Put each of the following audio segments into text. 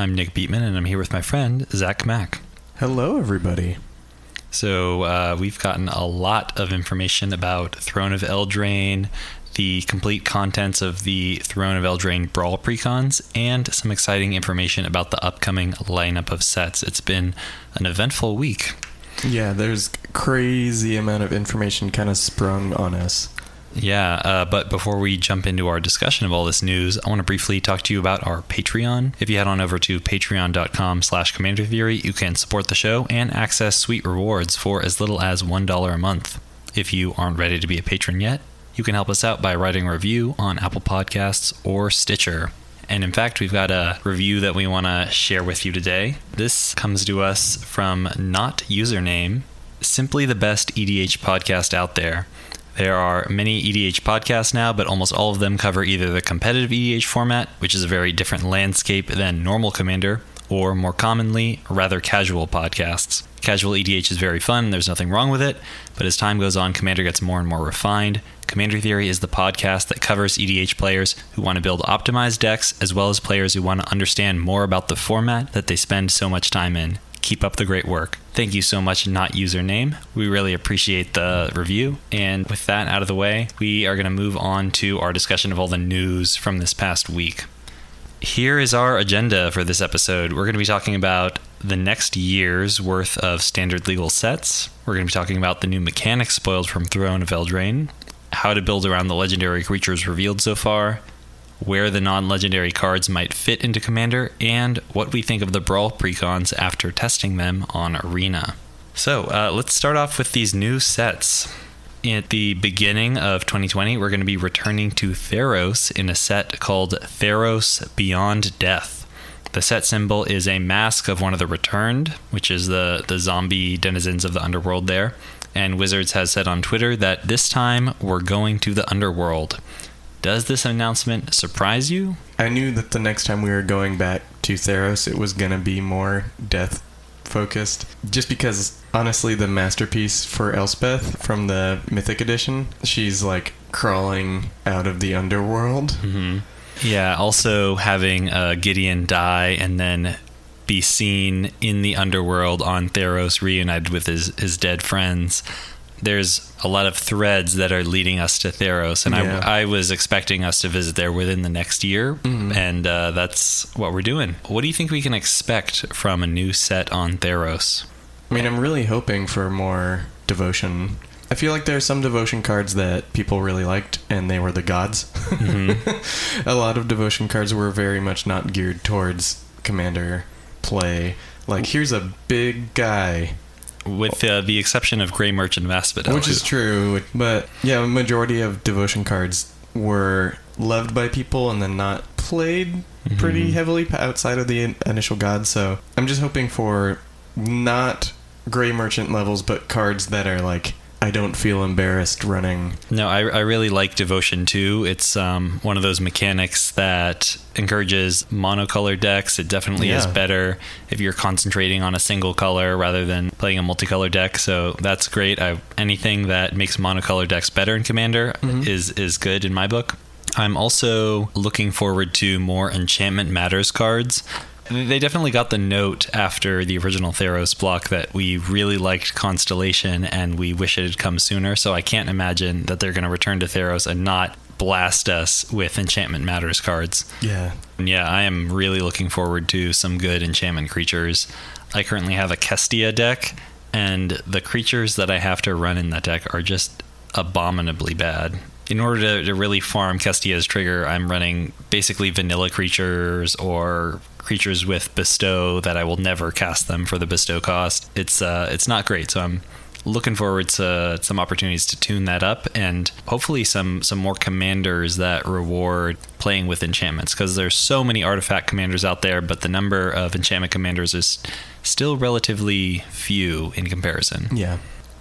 I'm Nick Beatman, and I'm here with my friend Zach Mack. Hello, everybody. So uh, we've gotten a lot of information about Throne of Eldraine, the complete contents of the Throne of Eldraine Brawl precons, and some exciting information about the upcoming lineup of sets. It's been an eventful week. Yeah, there's crazy amount of information kind of sprung on us. Yeah, uh, but before we jump into our discussion of all this news, I want to briefly talk to you about our Patreon. If you head on over to patreon.com slash commander theory, you can support the show and access sweet rewards for as little as $1 a month. If you aren't ready to be a patron yet, you can help us out by writing a review on Apple Podcasts or Stitcher. And in fact, we've got a review that we want to share with you today. This comes to us from Not Username, simply the best EDH podcast out there. There are many EDH podcasts now, but almost all of them cover either the competitive EDH format, which is a very different landscape than normal Commander, or more commonly, rather casual podcasts. Casual EDH is very fun, there's nothing wrong with it, but as time goes on, Commander gets more and more refined. Commander Theory is the podcast that covers EDH players who want to build optimized decks, as well as players who want to understand more about the format that they spend so much time in. Keep up the great work. Thank you so much, not username. We really appreciate the review. And with that out of the way, we are going to move on to our discussion of all the news from this past week. Here is our agenda for this episode. We're going to be talking about the next year's worth of standard legal sets. We're going to be talking about the new mechanics spoiled from Throne of Eldraine, how to build around the legendary creatures revealed so far, where the non legendary cards might fit into Commander, and what we think of the Brawl precons after testing them on Arena. So uh, let's start off with these new sets. At the beginning of 2020, we're going to be returning to Theros in a set called Theros Beyond Death. The set symbol is a mask of one of the returned, which is the, the zombie denizens of the underworld there. And Wizards has said on Twitter that this time we're going to the underworld. Does this announcement surprise you? I knew that the next time we were going back to Theros, it was going to be more death focused. Just because, honestly, the masterpiece for Elspeth from the Mythic Edition, she's like crawling out of the underworld. Mm-hmm. Yeah, also having uh, Gideon die and then be seen in the underworld on Theros reunited with his, his dead friends. There's a lot of threads that are leading us to Theros, and Yeah. I, I was expecting us to visit there within the next year, Mhm. and uh, that's what we're doing. What do you think we can expect from a new set on Theros? I mean, I'm really hoping for more devotion. I feel like there are some devotion cards that people really liked, and they were the gods. Mm-hmm. a lot of devotion cards were very much not geared towards commander play. Like, here's a big guy, With uh, the exception of Gray Merchant of Asphodel. which is true. But yeah, a majority of devotion cards were loved by people and then not played pretty Mhm. heavily outside of the initial gods. So I'm just hoping for not gray merchant levels, but cards that are like I don't feel embarrassed running. No, I, I really like Devotion too. It's um, one of those mechanics that encourages monocolor decks. It definitely is better if you're concentrating on a single color rather than playing a multicolor deck. So that's great. I, anything that makes monocolor decks better in Commander Mhm. is is good in my book. I'm also looking forward to more Enchantment Matters cards. They definitely got the note after the original Theros block that we really liked Constellation and we wish it had come sooner. So I can't imagine that they're going to return to Theros and not blast us with Enchantment Matters cards. Yeah. And yeah, I am really looking forward to some good enchantment creatures. I currently have a Kestia deck, and the creatures that I have to run in that deck are just abominably bad. In order to, to really farm Kestia's trigger, I'm running basically vanilla creatures or creatures with bestow that I will never cast them for the bestow cost. It's uh, it's not great, so I'm looking forward to some opportunities to tune that up and hopefully some some more commanders that reward playing with enchantments because there's so many artifact commanders out there but the number of enchantment commanders is still relatively few in comparison Yeah.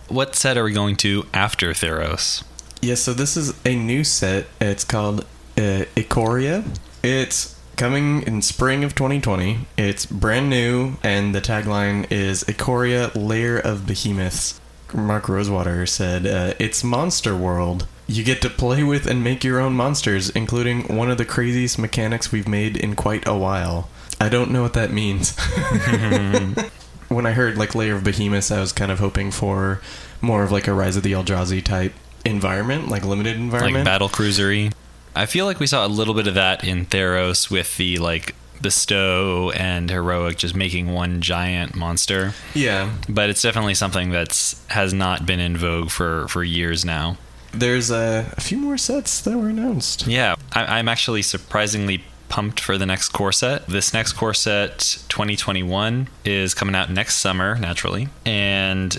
what set are we going to after theros Yeah, so this is a new set. It's called uh, Ikoria. It's coming in spring of 2020. It's brand new, and the tagline is Ikoria, Lair of Behemoths. Mark Rosewater said, uh, It's Monster World. You get to play with and make your own monsters, including one of the craziest mechanics we've made in quite a while. I don't know what that means. when I heard like Lair of Behemoths, I was kind of hoping for more of like a Rise of the Eldrazi type environment, like limited environment. Like battle cruisery. I feel like we saw a little bit of that in Theros with the like bestow and heroic just making one giant monster. Yeah. But it's definitely something that's has not been in vogue for for years now. There's a, a few more sets that were announced. Yeah, I, I'm actually surprisingly pumped for the next core set. This next core set 2021 is coming out next summer, naturally, and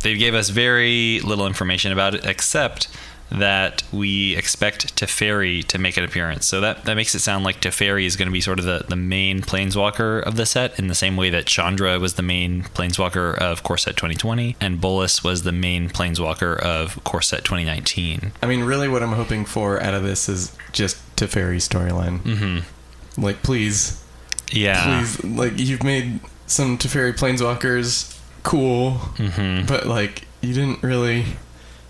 they gave us very little information about it except that we expect Teferi to make an appearance. So that, that makes it sound like Teferi is going to be sort of the, the main planeswalker of the set in the same way that Chandra was the main planeswalker of Core Set 2020 and Bolas was the main planeswalker of Core Set 2019. I mean, really, what I'm hoping for out of this is just Teferi storyline. Mm-hmm. Like, please, Yeah. please, like you've made some Teferi planeswalkers cool, Mm-hmm. but like you didn't really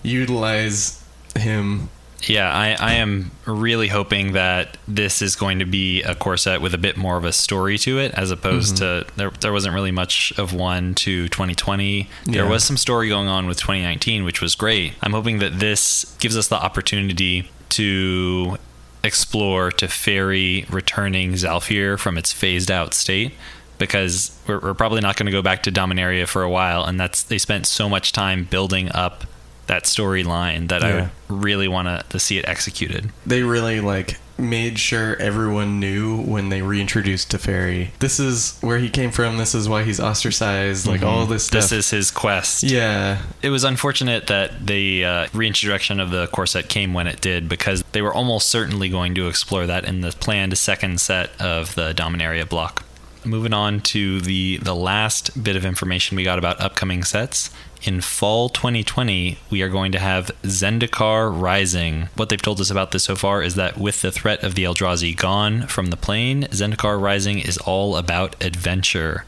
utilize him. Yeah, I, I am really hoping that this is going to be a core set with a bit more of a story to it, as opposed mm-hmm. to there, there wasn't really much of one to 2020. There Yeah. was some story going on with 2019, which was great. I'm hoping that this gives us the opportunity to explore Teferi returning Zhalfir from its phased out state. Because we're, we're probably not going to go back to Dominaria for a while, and that's they spent so much time building up that storyline that I Yeah. would really want to, to see it executed. They really like made sure everyone knew when they reintroduced Teferi. This is where he came from. This is why he's ostracized. Like all this stuff. Mm-hmm. This is his quest. yeah. It was unfortunate that the uh, reintroduction of the core set came when it did because they were almost certainly going to explore that in the planned second set of the Dominaria block. Moving on to the the last bit of information we got about upcoming sets. In fall 2020, we are going to have Zendikar Rising. What they've told us about this so far is that with the threat of the Eldrazi gone from the plane, Zendikar Rising is all about adventure.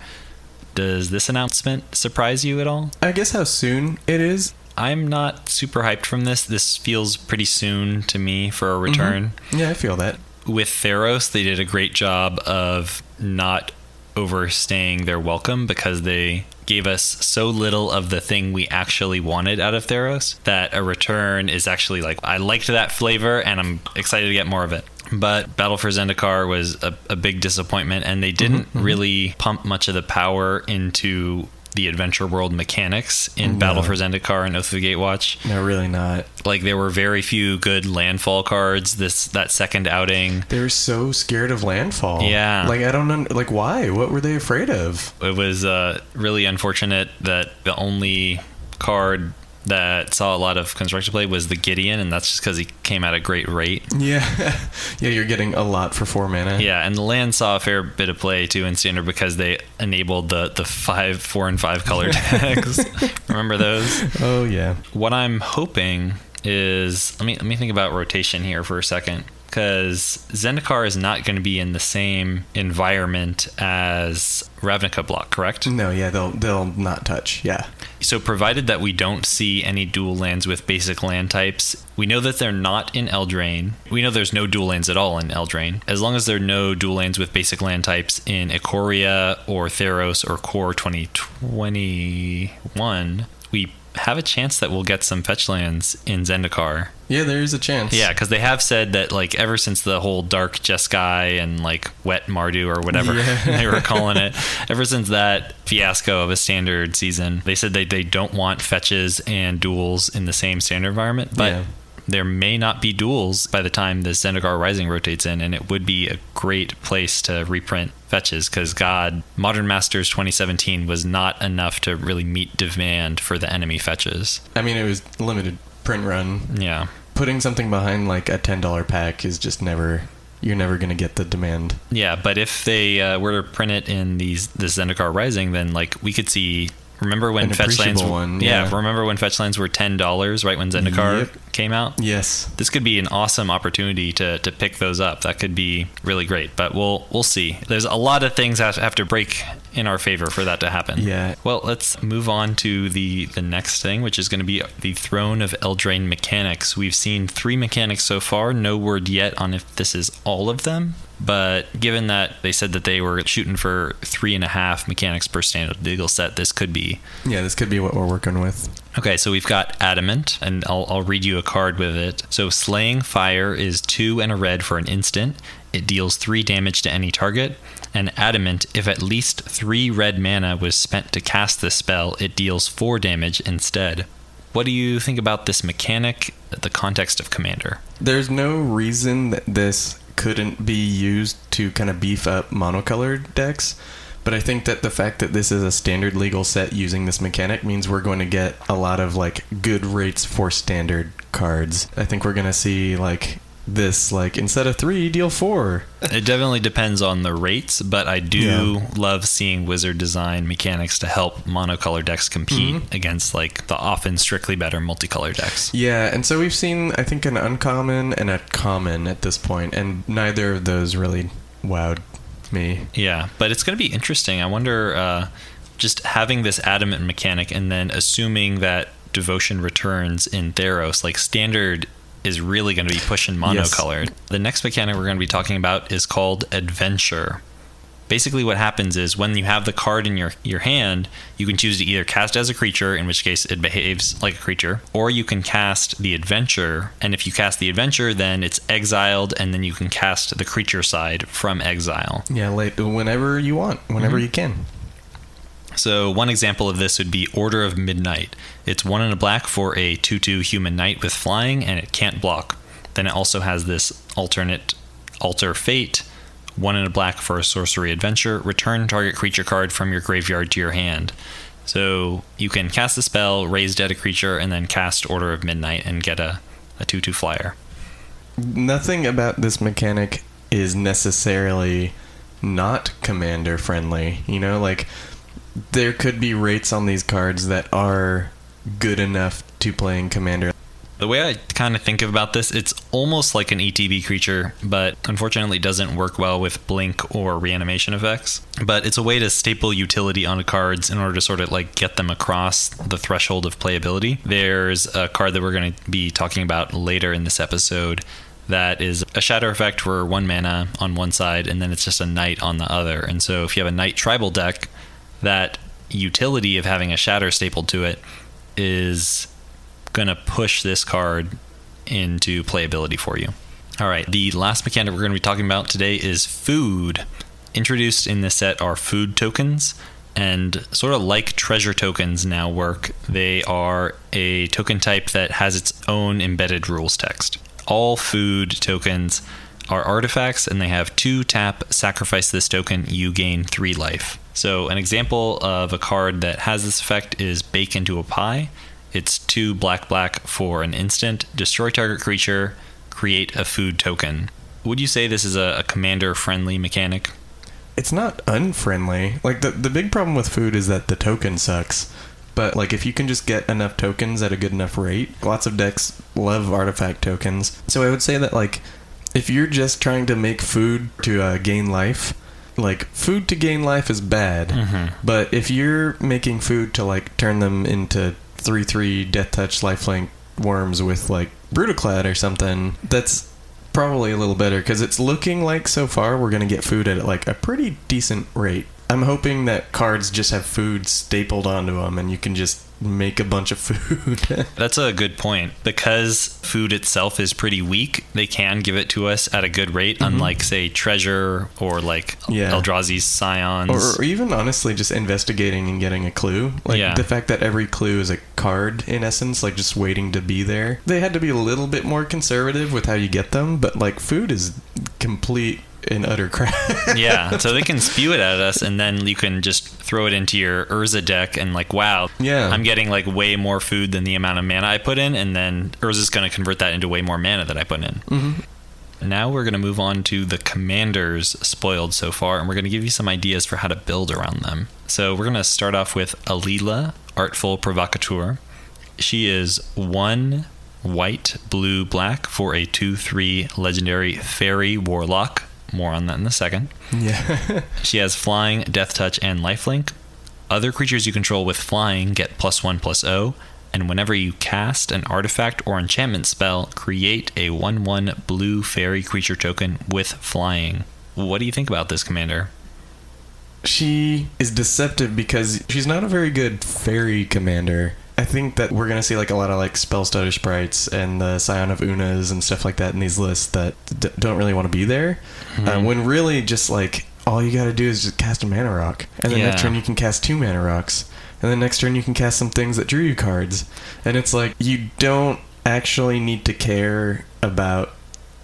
Does this announcement surprise you at all? I guess how soon it is. I'm not super hyped from this. This feels pretty soon to me for a mm-hmm. return. Yeah, I feel that. With Theros, they did a great job of not overstaying their welcome because they gave us so little of the thing we actually wanted out of Theros that a return is actually like, I liked that flavor and I'm excited to get more of it. But Battle for Zendikar was a, a big disappointment, and they didn't mm-hmm, mm-hmm. really pump much of the power into the adventure world mechanics in No. Battle for Zendikar and Oath of the Gatewatch. No, really not. Like there were very few good landfall cards this that second outing. They were so scared of landfall. Yeah. Like I don't know. Like why? What were they afraid of? It was uh, really unfortunate that the only card that saw a lot of construction play was the Gideon, and that's just because he came at a great rate. Yeah. yeah. You're getting a lot for four mana. Yeah, and the land saw a fair bit of play too in standard because they enabled the the five, four, and five color decks. Remember those? Oh yeah. What I'm hoping is let me let me think about rotation here for a second because Zendikar is not going to be in the same environment as Ravnica block, correct? No. Yeah. They'll they'll not touch. Yeah. So provided that we don't see any dual lands with basic land types, we know that they're not in Eldraine. We know there's no dual lands at all in Eldraine. As long as there are no dual lands with basic land types in Ikoria or Theros or Core 2021, we have a chance that we'll get some fetch lands in Zendikar. Yeah. There is a chance. Yeah, because they have said that like ever since the whole dark Jeskai and like wet Mardu or whatever Yeah. they were calling it, ever since that fiasco of a standard season, they said they, they don't want fetches and duals in the same standard environment. But Yeah. There may not be duals by the time the Zendikar Rising rotates in, and it would be a great place to reprint fetches because God, Modern Masters 2017 was not enough to really meet demand for the enemy fetches. I mean, it was limited print run. Yeah. Putting something behind like a ten dollar pack is just never. You're never gonna get the demand. Yeah, but if they uh, were to print it in these the Zendikar Rising, then like we could see Remember when An fetch lands? appreciable one, yeah. yeah. remember when fetch lands were ten dollars right when Zendikar Yep. came out? Yes. This could be an awesome opportunity to, to pick those up. That could be really great, but we'll we'll see. There's a lot of things that have to break in our favor for that to happen. Yeah. Well, let's move on to the the next thing, which is going to be the Throne of Eldraine mechanics. We've seen three mechanics so far. No word yet on if this is all of them. But given that they said that they were shooting for three and a half mechanics per standard legal set, this could be Yeah, this could be what we're working with. Okay, so we've got Adamant, and I'll, I'll read you a card with it. So, Slaying Fire is two and a red for an instant. It deals three damage to any target. And Adamant, if at least three red mana was spent to cast this spell, it deals four damage instead. What do you think about this mechanic, the context of Commander? There's no reason that this couldn't be used to kind of beef up monocolored decks. But I think that the fact that this is a standard legal set using this mechanic means we're going to get a lot of like good rates for standard cards. I think we're going to see like this like instead of 3 deal 4. It definitely depends on the rates, but I do Yeah. love seeing wizard design mechanics to help monocolor decks compete Mhm. against like the often strictly better multicolor decks. Yeah, and so we've seen I think an uncommon and a common at this point and neither of those really wowed me. Yeah, but it's going to be interesting. I wonder, uh, just having this adamant mechanic and then assuming that devotion returns in Theros, like standard is really going to be pushing monocolored. The next mechanic we're going to be talking about is called adventure. Basically, what happens is when you have the card in your, your hand, you can choose to either cast as a creature, in which case it behaves like a creature, or you can cast the adventure. And if you cast the adventure, then it's exiled, and then you can cast the creature side from exile. Yeah, whenever you want, whenever Mhm. you can. So one example of this would be Order of Midnight. It's one in a black for a 2-2 human knight with flying, and it can't block. Then it also has this alternate Alter Fate, one in a black for a sorcery adventure. Return target creature card from your graveyard to your hand. So you can cast the spell, raise dead a creature, and then cast Order of Midnight and get a, a 2-2 flyer. Nothing about this mechanic is necessarily not commander friendly. You know, like there could be rates on these cards that are good enough to play in commander. The way I kind of think about this, it's almost like an ETB creature, but unfortunately doesn't work well with blink or reanimation effects. But it's a way to staple utility onto cards in order to sort of like get them across the threshold of playability. There's a card that we're going to be talking about later in this episode that is a shadow effect for one mana on one side, and then it's just a knight on the other. And so if you have a knight tribal deck, that utility of having a shatter stapled to it is going to push this card into playability for you. All right, the last mechanic we're going to be talking about today is food. Introduced in this set are food tokens, and sort of like treasure tokens now work, they are a token type that has its own embedded rules text. All food tokens are artifacts and they have two tap, sacrifice this token, you gain three life. So, an example of a card that has this effect is Bake into a Pie. It's two black black for an instant, destroy target creature, create a food token. Would you say this is a, a commander friendly mechanic? It's not unfriendly. Like the the big problem with food is that the token sucks. But like if you can just get enough tokens at a good enough rate, lots of decks love artifact tokens. So I would say that like if you're just trying to make food to uh, gain life, like food to gain life is bad. Mm-hmm. But if you're making food to like turn them into three three death touch lifelink worms with like Brudiclad or something, that's probably a little better because it's looking like so far we're gonna get food at like a pretty decent rate. I'm hoping that cards just have food stapled onto them and you can just make a bunch of food. That's a good point. Because food itself is pretty weak, they can give it to us at a good rate, Mhm. unlike, say, Treasure or like Yeah. Eldrazi's Scions. or, or even honestly just investigating and getting a clue like Yeah. the fact that every clue is a card in essence like just waiting to be there they had to be a little bit more conservative with how you get them but like food is complete and utter crap yeah, so they can spew it at us, and then you can just throw it into your Urza deck, and like, wow, Yeah. I'm getting like way more food than the amount of mana I put in, and then Urza's going to convert that into way more mana that I put in. hmm Now we're going to move on to the commanders spoiled so far, and we're going to give you some ideas for how to build around them. So we're going to start off with Alela, Artful Provocateur. She is one white, blue, black for a 2 3 legendary fairy warlock. More on that in a second. Yeah. She has flying, death touch, and lifelink. Other creatures you control with flying get plus one plus O, and whenever you cast an artifact or enchantment spell, create a 1 1 blue fairy creature token with flying. What do you think about this, Commander? she is deceptive because she's not a very good fairy commander. I think that we're gonna see like a lot of like Spellstutter Sprites and the Scion of Oona and stuff like that in these lists that d- don't really want to be there. Uh, when really just like all you gotta do is just cast a mana rock, and then next turn you can cast two mana rocks, and then next turn you can cast some things that drew you cards, and it's like you don't actually need to care about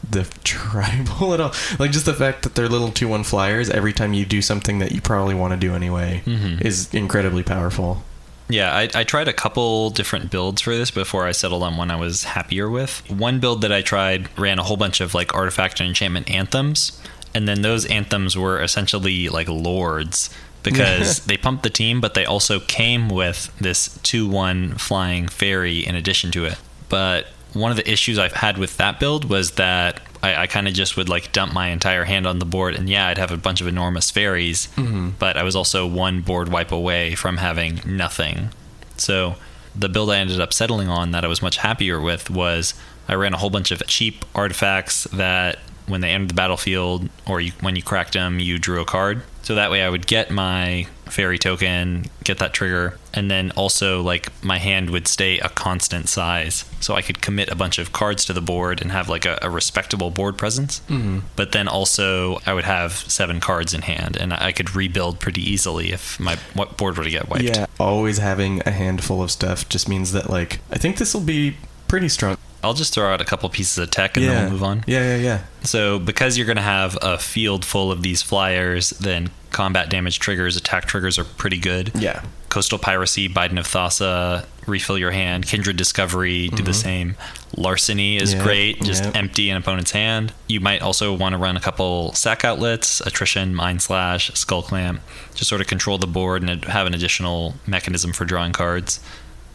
the tribal at all. Like just the fact that they're little two one flyers every time you do something that you probably want to do anyway Mhm. is incredibly powerful. Yeah, I, I tried a couple different builds for this before I settled on one I was happier with. One build that I tried ran a whole bunch of like artifact and enchantment anthems, and then those anthems were essentially like lords because they pumped the team, but they also came with this 2 1 flying fairy in addition to it. But one of the issues I've had with that build was that I, I kind of just would like dump my entire hand on the board, and yeah, I'd have a bunch of enormous fairies, mm-hmm. but I was also one board wipe away from having nothing. So the build I ended up settling on that I was much happier with was I ran a whole bunch of cheap artifacts that when they entered the battlefield or you, when you cracked them, you drew a card. So that way I would get my fairy token, get that trigger, and then also like my hand would stay a constant size. So I could commit a bunch of cards to the board and have like a, a respectable board presence. Mm-hmm. But then also I would have seven cards in hand and I could rebuild pretty easily if my what board were to get wiped. Yeah, always having a handful of stuff just means that like I think this will be pretty strong. I'll just throw out a couple pieces of tech and yeah. then we'll move on. Yeah, yeah, yeah. So, because you're going to have a field full of these flyers, then combat damage triggers, attack triggers are pretty good. Yeah. Coastal Piracy, Bident of Thassa, refill your hand. Kindred Discovery, do the mm-hmm. same. Larceny is great, just yeah. empty an opponent's hand. You might also want to run a couple sack outlets, Attrition, Mind Slash, Skull Clamp, just sort of control the board and have an additional mechanism for drawing cards.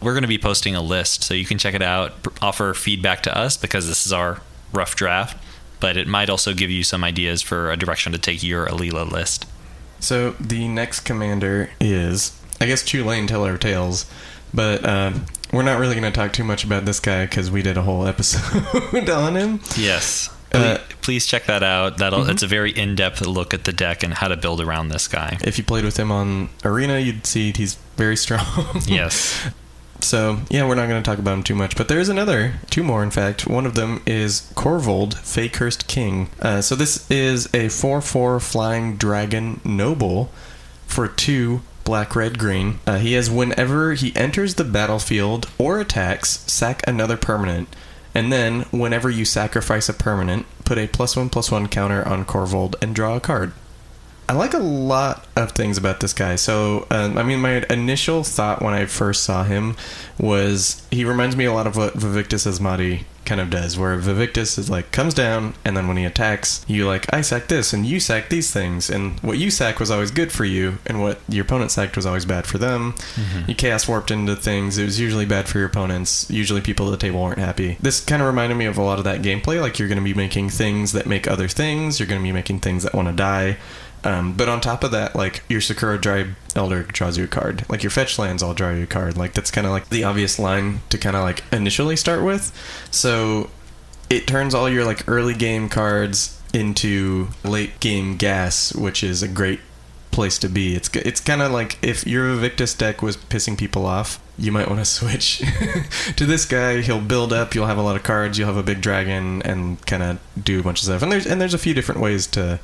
We're going to be posting a list, so you can check it out, offer feedback to us because this is our rough draft, but it might also give you some ideas for a direction to take your Alela list. So the next commander is, I guess, Chulane Teller of Tales, but uh, we're not really going to talk too much about this guy because we did a whole episode on him. Yes. Uh, please, please check that out. That'll it's a very in-depth look at the deck and how to build around this guy. If you played with him on Arena, you'd see he's very strong. Yes. So yeah, we're not going to talk about him too much, but there is another, two more in fact. One of them is Korvold, Fae-Cursed King. Uh, so this is a four-four flying dragon noble for two black, red, green. Uh, he has whenever he enters the battlefield or attacks, sack another permanent, and then whenever you sacrifice a permanent, put a plus one plus one counter on Korvold and draw a card. I like a lot of things about this guy. So, um, I mean, my initial thought when I first saw him was he reminds me a lot of what Vaevictis Asmadi kind of does, where Vaevictis is like comes down, and then when he attacks, you like I sack this, and you sack these things, and what you sack was always good for you, and what your opponent sacked was always bad for them. You chaos warped into things; it was usually bad for your opponents. Usually, people at the table weren't happy. This kind of reminded me of a lot of that gameplay. Like you're going to be making things that make other things. You're going to be making things that want to die. Um, but on top of that, like your Sakura Tribe Elder draws you a card. Like your fetch lands all draw you a card. Like that's kind of like the obvious line to kind of like initially start with. So it turns all your like early game cards into late game gas, which is a great place to be. It's it's kind of like if your Victus deck was pissing people off, you might want to switch to this guy. He'll build up. You'll have a lot of cards. You'll have a big dragon and kind of do a bunch of stuff. And there's and there's a few different ways to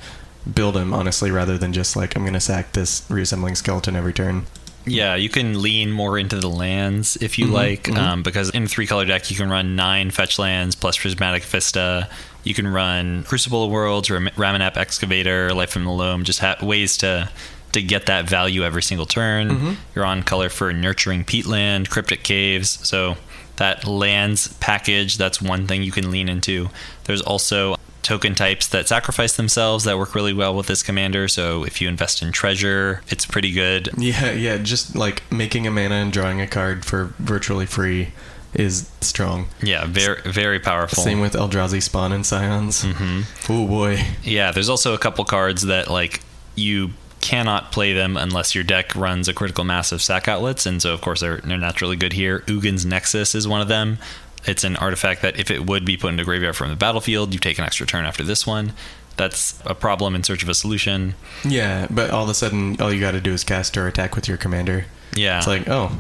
build him honestly rather than just like i'm gonna sack this reassembling skeleton every turn Yeah, you can lean more into the lands if you Mhm, like, mhm. um, because in three color deck you can run nine fetch lands plus Prismatic Vista. You can run Crucible of Worlds, or Ramunap Excavator, Life from the Loam, just ha- ways to to get that value every single turn. Mhm. You're on color for Nurturing Peatland, Cryptic Caves, so that lands package, that's one thing you can lean into. There's also token types that sacrifice themselves that work really well with this commander. So if you invest in treasure, it's pretty good. Yeah, yeah, just like making a mana and drawing a card for virtually free is strong. Yeah, very very powerful. Same with Eldrazi Spawn and Scions. hmm Oh boy. Yeah, there's also a couple cards that like you cannot play them unless your deck runs a critical mass of sack outlets, and so of course they're they're naturally good here. Ugin's Nexus is one of them. It's an artifact that if it would be put into graveyard from the battlefield, you take an extra turn after this one. That's a problem in search of a solution. Yeah, but all of a sudden, all you got to do is cast or attack with your commander. Yeah, It's like, oh,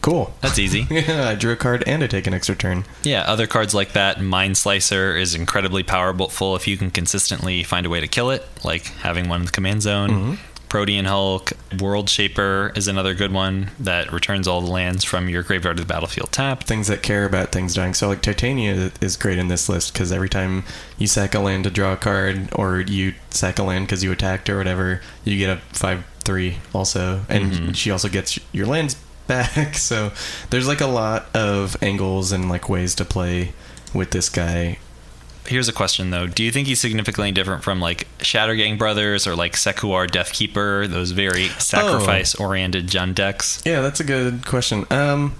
cool. that's easy. yeah, I drew a card and I take an extra turn. Yeah, other cards like that, Mind Slicer is incredibly powerful if you can consistently find a way to kill it, like having one in the command zone. Mhm. Protean Hulk, World Shaper is another good one that returns all the lands from your graveyard to the battlefield tap. Things that care about things dying. So, like, Titania is great in this list because every time you sack a land to draw a card, or you sack a land because you attacked or whatever, you get a 5 3 also. And Mhm. she also gets your lands back. So, there's like a lot of angles and like ways to play with this guy. Here's a question though: Do you think he's significantly different from like Shattergang Brothers or like Sek'Kuar Deathkeeper, those very sacrifice-oriented Jund decks? Yeah, that's a good question. Um,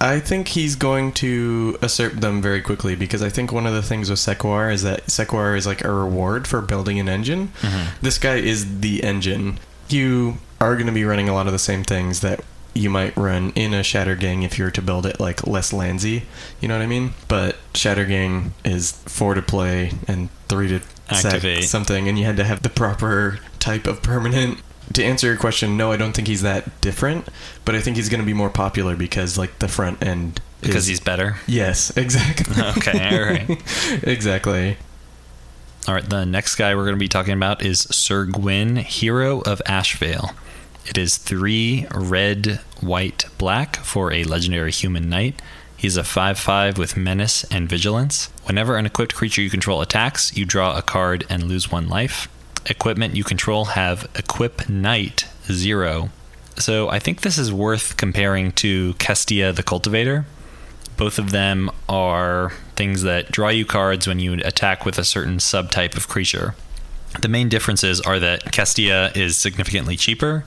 I think he's going to assert them very quickly because I think one of the things with Sek'Kuar is that Sek'Kuar is like a reward for building an engine. Mhm. This guy is the engine. You are going to be running a lot of the same things that you might run in a Shatter Gang if you were to build it like less landsy. You know what I mean? But Shatter Gang is four to play and three to Activate. something, and you had to have the proper type of permanent. To answer your question, no, I don't think he's that different, but I think he's going to be more popular because like the front end. Because is- he's better. yes, exactly. Okay, all right. exactly. All right, the next guy we're going to be talking about is Syr Gwyn, Hero of Ashvale. It is three red, white, black for a legendary human knight. He's a 5 5 with menace and vigilance. Whenever an equipped creature you control attacks, you draw a card and lose one life. Equipment you control have Equip Knight 0. So I think this is worth comparing to Kestia the Cultivator. Both of them are things that draw you cards when you attack with a certain subtype of creature. The main differences are that Kestia is significantly cheaper.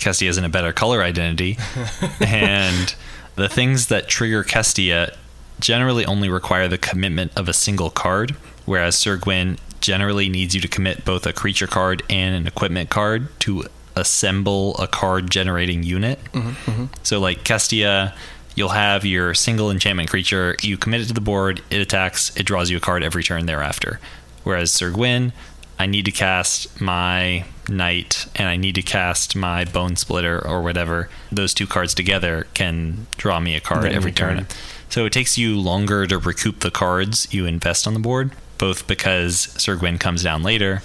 Kestia is in a better color identity. and the things that trigger Kestia generally only require the commitment of a single card, whereas Syr Gwyn generally needs you to commit both a creature card and an equipment card to assemble a card generating unit. Mm-hmm, mm-hmm. So, like Kestia, you'll have your single enchantment creature, you commit it to the board, it attacks, it draws you a card every turn thereafter. Whereas Syr Gwyn, I need to cast my Knight and I need to cast my Bone Splitter or whatever. Those two cards together can draw me a card every return turn. So it takes you longer to recoup the cards you invest on the board, both because Syr Gwyn comes down later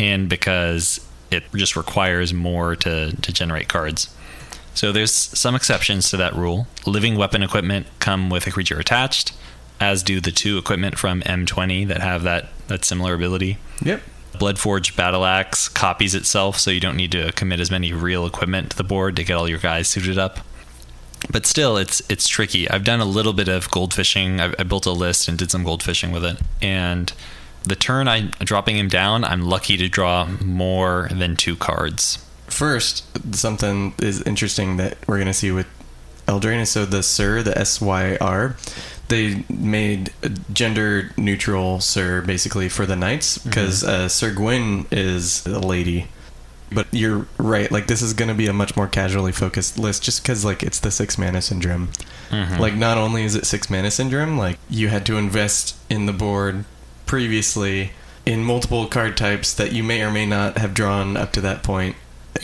and because it just requires more to, to generate cards. So there's some exceptions to that rule. Living weapon equipment come with a creature attached, as do the two equipment from M20 that have that, that similar ability. Yep. Bloodforged Battle Axe copies itself, so you don't need to commit as many real equipment to the board to get all your guys suited up. But still, it's it's tricky. I've done a little bit of gold fishing. I, I built a list and did some gold fishing with it. And the turn I'm dropping him down, I'm lucky to draw more than two cards. First, something is interesting that we're going to see with Eldraine. So the Sir, the S Y R, they made a gender neutral Sir basically for the knights because uh, Syr Gwyn is a lady. But you're right. Like this is going to be a much more casually focused list, just because like it's the six mana syndrome. Mhm. Like not only is it six mana syndrome, like you had to invest in the board previously in multiple card types that you may or may not have drawn up to that point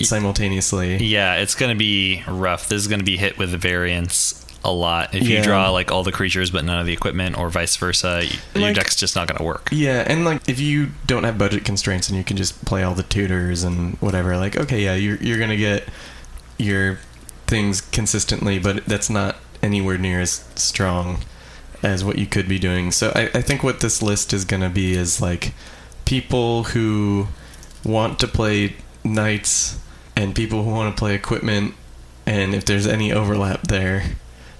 simultaneously. Yeah, it's going to be rough. This is going to be hit with the variance a lot. If you draw like all the creatures but none of the equipment, or vice versa, y- your deck's just not going to work. Yeah, and like if you don't have budget constraints and you can just play all the tutors and whatever, like okay, yeah, you're you're gonna get your things consistently, but that's not anywhere near as strong as what you could be doing. So I, I think what this list is gonna be is like people who want to play knights and people who want to play equipment and if there's any overlap there.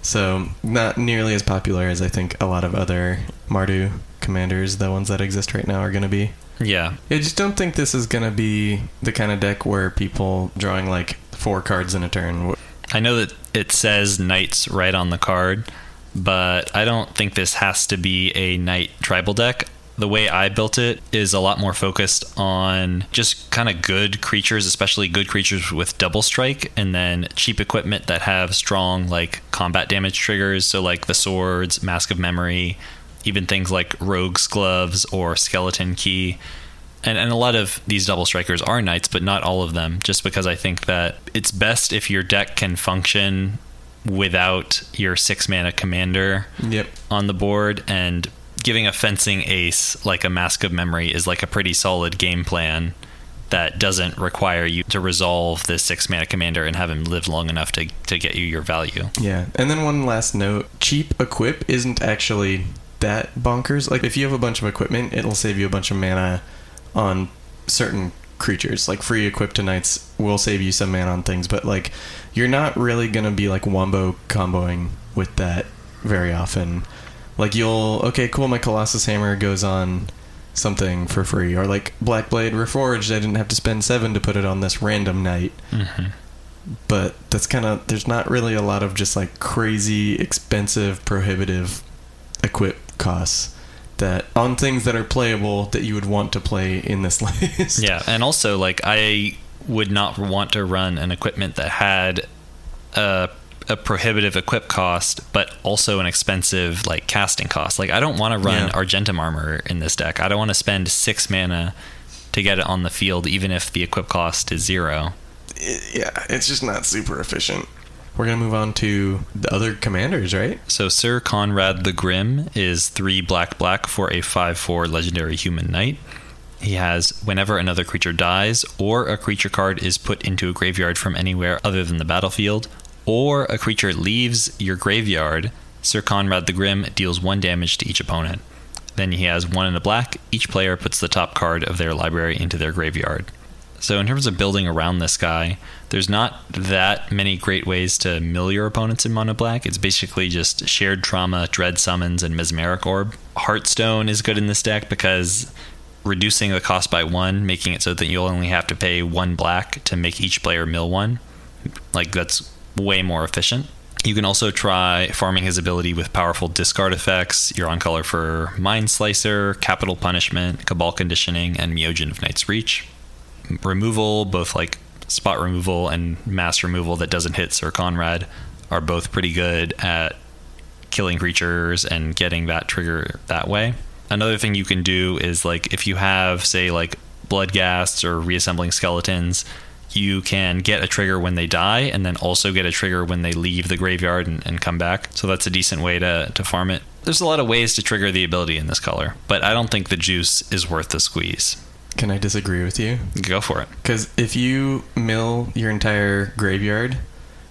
So not nearly as popular as I think a lot of other Mardu commanders, the ones that exist right now, are going to be. Yeah. I just don't think this is going to be the kind of deck where people drawing like four cards in a turn. I know that it says knights right on the card, but I don't think this has to be a knight tribal deck. The way I built it is a lot more focused on just kind of good creatures, especially good creatures with double strike, and then cheap equipment that have strong like combat damage triggers. So like the swords, mask of memory, even things like rogue's gloves or skeleton key and, and a lot of these double strikers are knights, but not all of them, just because I think that it's best if your deck can function without your six mana commander Yep. on the board. And giving a fencing ace like a Mask of Memory is like a pretty solid game plan that doesn't require you to resolve this six mana commander and have him live long enough to, to get you your value. Yeah. And then one last note cheap equip isn't actually that bonkers. Like, if you have a bunch of equipment, it'll save you a bunch of mana on certain creatures. Like, free equip to knights will save you some mana on things, but, like, you're not really going to be, like, wombo comboing with that very often. Like, you'll, okay, cool, my Colossus Hammer goes on something for free. Or, like, Black Blade Reforged, I didn't have to spend seven to put it on this random knight Mm-hmm. but that's kind of there's not really a lot of just like crazy expensive prohibitive equip costs that on things that are playable that you would want to play in this list Yeah, and also like I would not want to run an equipment that had a a prohibitive equip cost, but also an expensive like casting cost. Like I don't want to run Yeah. Argentum armor in this deck. I don't want to spend six mana to get it on the field, even if the equip cost is zero. Yeah it's just not super efficient we're gonna move on to the other commanders right So Syr Konrad the Grim is three black black for a five four legendary human knight. He has whenever another creature dies, or a creature card is put into a graveyard from anywhere other than the battlefield, or a creature leaves your graveyard, Syr Konrad the Grim deals one damage to each opponent. Then he has one in a black. Each player puts the top card of their library into their graveyard. So, in terms of building around this guy, there's not that many great ways to mill your opponents in mono black. It's basically just shared trauma, dread summons, and mesmeric orb. Heartstone is good in this deck because reducing the cost by one, making it so that you'll only have to pay one black to make each player mill one. Like, that's way more efficient. You can also try farming his ability with powerful discard effects. You're on color for Mind Slicer, Capital Punishment, Cabal Conditioning, and Myojin of Night's Reach removal, both like spot removal and mass removal that doesn't hit Syr Konrad, are both pretty good at killing creatures and getting that trigger that way. Another thing you can do is like if you have, say, like blood ghasts or reassembling skeletons, you can get a trigger when they die and then also get a trigger when they leave the graveyard and, and come back. So that's a decent way to, to farm it. There's a lot of ways to trigger the ability in this color, but I don't think the juice is worth the squeeze. can i disagree with you Go for it. because if you mill your entire graveyard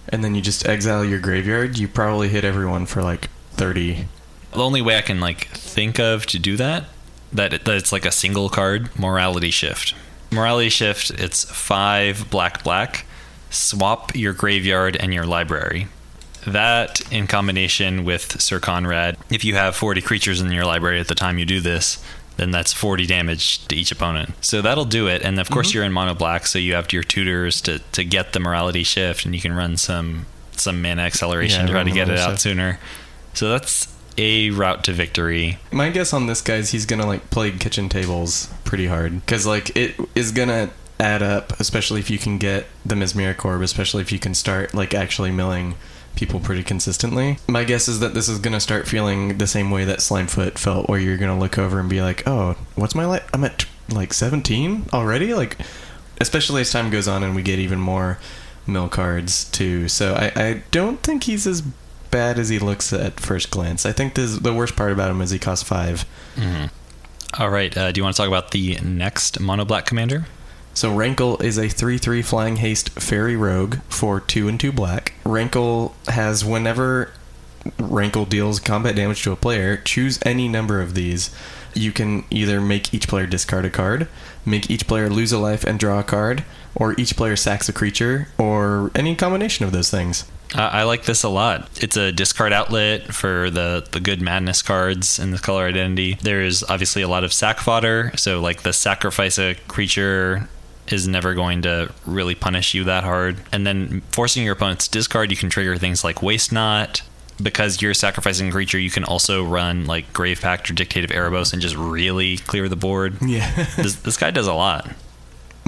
and then you just exile your graveyard you probably hit everyone for like 30 The only way I can like think of to do that, that, it, that it's like a single card, morality shift. Morality shift, it's five black black. Swap your graveyard and your library. That in combination with Syr Konrad, if you have 40 creatures in your library at the time you do this, then that's 40 damage to each opponent. So that'll do it. And of course, you're in mono black, so you have your tutors to, to get the morality shift, and you can run some some mana acceleration Yeah, to try to get it out shift. sooner. So that's a route to victory. My guess on this guy is he's gonna like play kitchen tables pretty hard because like it is gonna add up, especially if you can get the Mesmeric Orb, especially if you can start like actually milling people pretty consistently. My guess is that this is gonna start feeling the same way that Slimefoot felt, where you're gonna look over and be like, "Oh, what's my life? I'm at like 17 already." Like, especially as time goes on and we get even more mill cards too. So I, I don't think he's as bad as he looks at first glance. I think this, the worst part about him is he costs five. All right. Uh, do you want to talk about the next mono black commander? So Rankle is a 3-3 flying haste fairy rogue for 2 and 2 black. Rankle has whenever Rankle deals combat damage to a player, choose any number of these. you can either make each player discard a card, make each player lose a life and draw a card, or each player sacks a creature, or any combination of those things. I, I like this a lot. It's a discard outlet for the the good madness cards in the color identity. There's obviously a lot of sack fodder, so like the sacrifice a creature is never going to really punish you that hard. And then forcing your opponent's discard, you can trigger things like waste not. Because you're sacrificing a creature, you can also run like Grave Pact or Dictate of Erebos and just really clear the board. Yeah. this, this guy does a lot.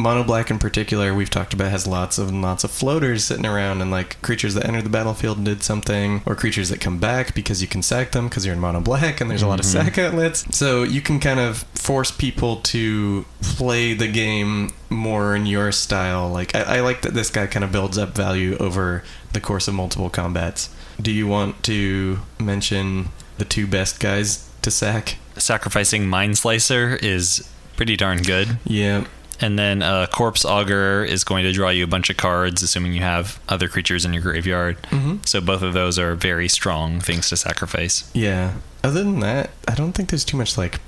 Mono Black in particular, we've talked about, has lots of lots of floaters sitting around and like creatures that enter the battlefield and did something, or creatures that come back because you can sack them because you're in Mono Black and there's a lot of Mhm. sack outlets. So you can kind of force people to play the game more in your style. Like I, I like that this guy kind of builds up value over the course of multiple combats. Do you want to mention the two best guys to sack? Sacrificing Mind Slicer is pretty darn good. Yeah, And then uh, Corpse Augur is going to draw you a bunch of cards, assuming you have other creatures in your graveyard. Mhm. So both of those are very strong things to sacrifice. Yeah. Other than that, I don't think there's too much like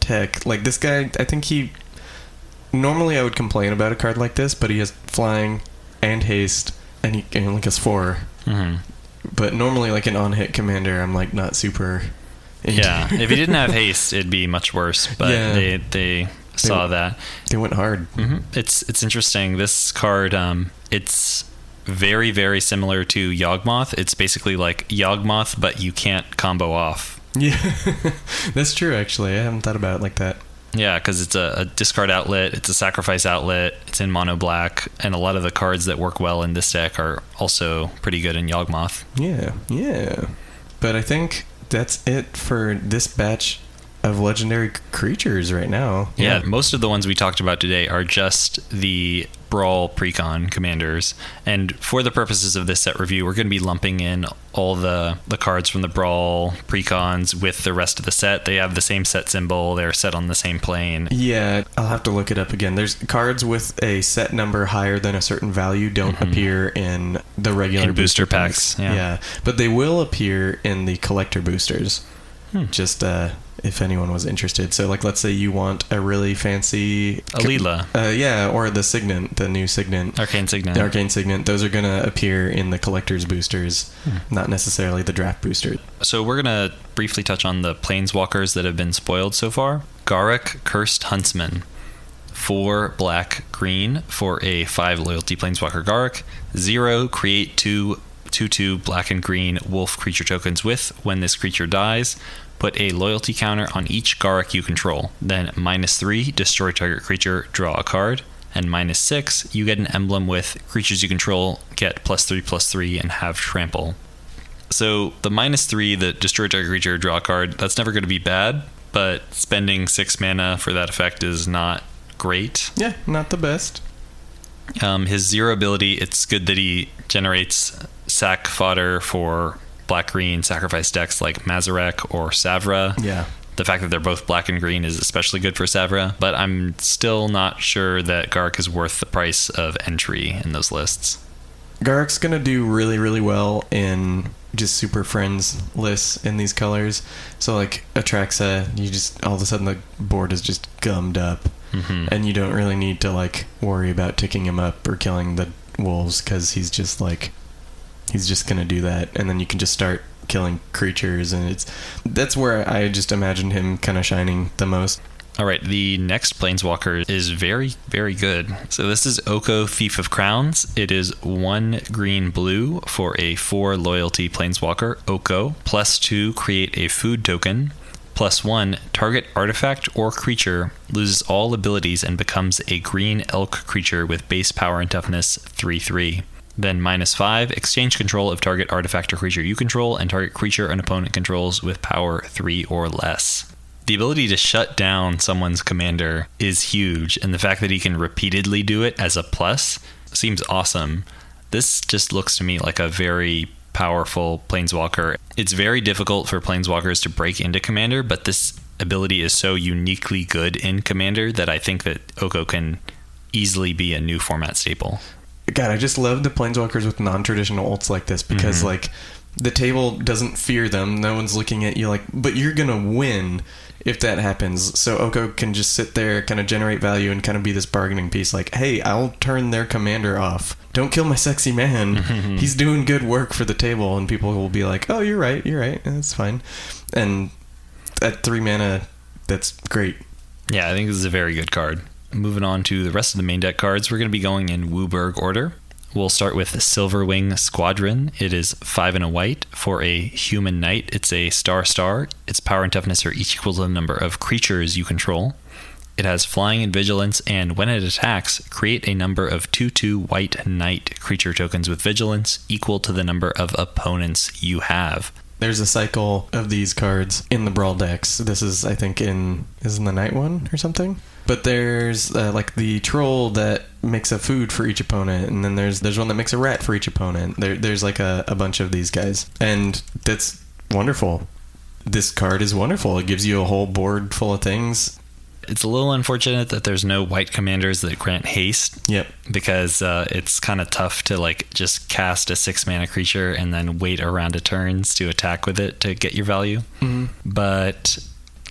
tech. Like this guy, I think he. Normally, I would complain about a card like this, but he has flying and haste, and he, and he only gets four. hmm But normally, like an on-hit commander, I'm like not super. into. Yeah, if he didn't have haste, it'd be much worse. But Yeah. they they saw that. they went hard. hmm It's it's interesting. This card, um, it's very very similar to Yawgmoth. It's basically like Yawgmoth, but you can't combo off. Yeah, that's true. Actually, I haven't thought about it like that. Yeah, because it's a, a discard outlet, it's a sacrifice outlet, it's in mono black, and a lot of the cards that work well in this deck are also pretty good in Yawgmoth. Yeah, yeah. But I think that's it for this batch of legendary creatures right now. Yeah, most of the ones we talked about today are just the Brawl Precon commanders. And for the purposes of this set review, we're going to be lumping in all the, the cards from the Brawl Precons with the rest of the set. They have the same set symbol, they're set on the same plane. Yeah, I'll have to look it up again. There's cards with a set number higher than a certain value don't Mhm. appear in the regular In booster packs, yeah. but they will appear in the collector boosters. Hmm. Just uh, if anyone was interested. So, like, let's say you want a really fancy Alela, Uh, yeah, or the Signet, the new Signet. Arcane Signet. The Arcane Signet, those are going to appear in the collector's boosters, Hmm. not necessarily the draft booster. So we're gonna briefly touch on the planeswalkers that have been spoiled so far. Garruk Cursed Huntsman. Four black green for a five loyalty planeswalker Garruk. Zero create two two two black and green wolf creature tokens with when this creature dies. Put a loyalty counter on each Garruk you control. Then minus three, destroy target creature, draw a card. And minus six, you get an emblem with creatures you control get plus three plus three and have trample. So the minus three, the destroy target creature, draw a card, that's never going to be bad, but spending six mana for that effect is not great. Yeah, not the best. Um, his zero ability, it's good that he generates sack fodder for black green sacrifice decks like Mazirek or Savra. Yeah. The fact that they're both black and green is especially good for Savra, but I'm still not sure that Garruk is worth the price of entry in those lists. Garruk's gonna do really, really well in just super friends lists in these colors. So like Atraxa, you just all of a sudden the board is just gummed up, hmm and you don't really need to like worry about ticking him up or killing the wolves because he's just like he's just gonna do that, and then you can just start killing creatures, and it's that's where I just imagined him kind of shining the most. All right, the next planeswalker is very, very good. So this is Oko Thief of Crowns. It is one green blue for a four loyalty planeswalker, Oko. Plus two, create a food token. Plus one, target artifact or creature loses all abilities and becomes a green elk creature with base power and toughness 3 3. Then minus five, exchange control of target artifact or creature you control and target creature an opponent controls with power three or less. The ability to shut down someone's commander is huge, and the fact that he can repeatedly do it as a plus seems awesome. This just looks to me like a very powerful planeswalker. It's very difficult for planeswalkers to break into commander, but this ability is so uniquely good in commander that I think that Oko can easily be a new format staple. God, I just love the planeswalkers with non-traditional ults like this because Mhm. like the table doesn't fear them. No one's looking at you like, but you're gonna win if that happens. So Oko can just sit there, kind of generate value, and kind of be this bargaining piece. Like, hey, I'll turn their commander off. Don't kill my sexy man. He's doing good work for the table, and people will be like, oh, you're right, you're right, that's fine. And at three mana, that's great. Yeah, I think this is a very good card. Moving on to the rest of the main deck cards, we're going to be going in WUBRG order. We'll start with Silverwing Squadron. It is five and a white for a human knight. It's a star star. Its power and toughness are each equal to the number of creatures you control. It has flying and vigilance, and when it attacks, create a number of 2 2 white knight creature tokens with vigilance equal to the number of opponents you have. There's a cycle of these cards in the brawl decks. This is, I think, in is in the night one or something. But there's uh, like the troll that makes a food for each opponent, and then there's there's one that makes a rat for each opponent. There, there's like a, a bunch of these guys, and that's wonderful. This card is wonderful. It gives you a whole board full of things. It's a little unfortunate that there's no white commanders that grant haste Yep. because uh, it's kind of tough to like just cast a six mana creature and then wait around a turns to attack with it to get your value. Mm-hmm. But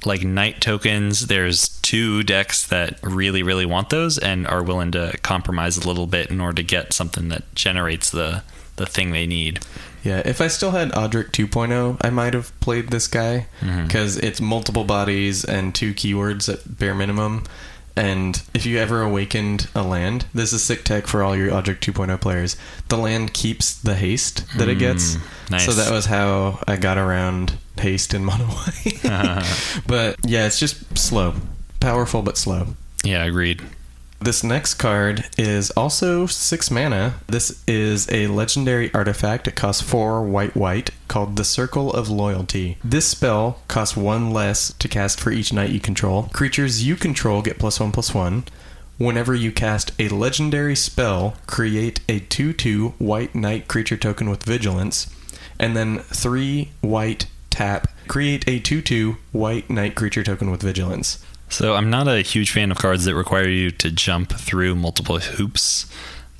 like knight tokens, there's two decks that really, really want those and are willing to compromise a little bit in order to get something that generates the the thing they need. Yeah, if I still had Odric 2.0, I might have played this guy mm-hmm. because it's multiple bodies and two keywords at bare minimum. And if you ever awakened a land, this is sick tech for all your Odric 2.0 players. The land keeps the haste that it gets. Mm, nice. So that was how I got around haste in mono white. but yeah, it's just slow. Powerful but slow. Yeah, agreed. This next card is also six mana. This is a legendary artifact. It costs four white white called the Circle of Loyalty. This spell costs one less to cast for each knight you control. Creatures you control get plus one plus one. Whenever you cast a legendary spell, create a 2 2 white knight creature token with vigilance, and then three white tap. Create a 2 2 white knight creature token with vigilance. So I'm not a huge fan of cards that require you to jump through multiple hoops.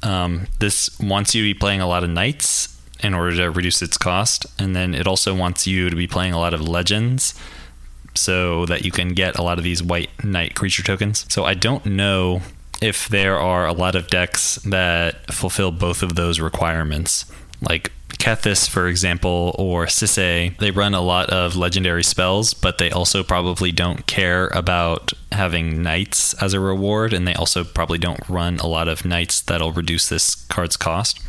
Um, this wants you to be playing a lot of knights in order to reduce its cost, and then it also wants you to be playing a lot of legends so that you can get a lot of these white knight creature tokens. So I don't know if there are a lot of decks that fulfill both of those requirements. Like Kethis, for example, or Sisay, they run a lot of legendary spells, but they also probably don't care about having knights as a reward, and they also probably don't run a lot of knights that'll reduce this card's cost.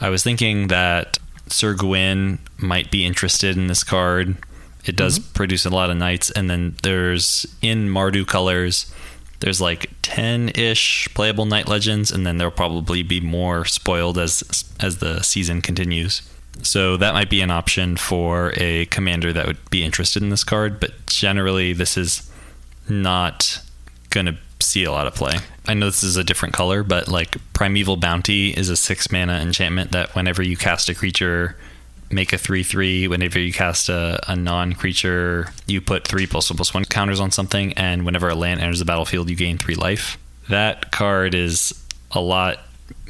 I was thinking that Syr Gwyn might be interested in this card. It does mm-hmm. produce a lot of knights, and then there's in Mardu colors, there's like 10-ish playable knight legends, and then there'll probably be more spoiled as as the season continues. So that might be an option for a commander that would be interested in this card, but generally this is not gonna see a lot of play. I know this is a different color, but like Primeval Bounty is a six mana enchantment that whenever you cast a creature, make a three three. Whenever you cast a, a non creature, you put three plus one plus one counters on something, and whenever a land enters the battlefield, you gain three life. That card is a lot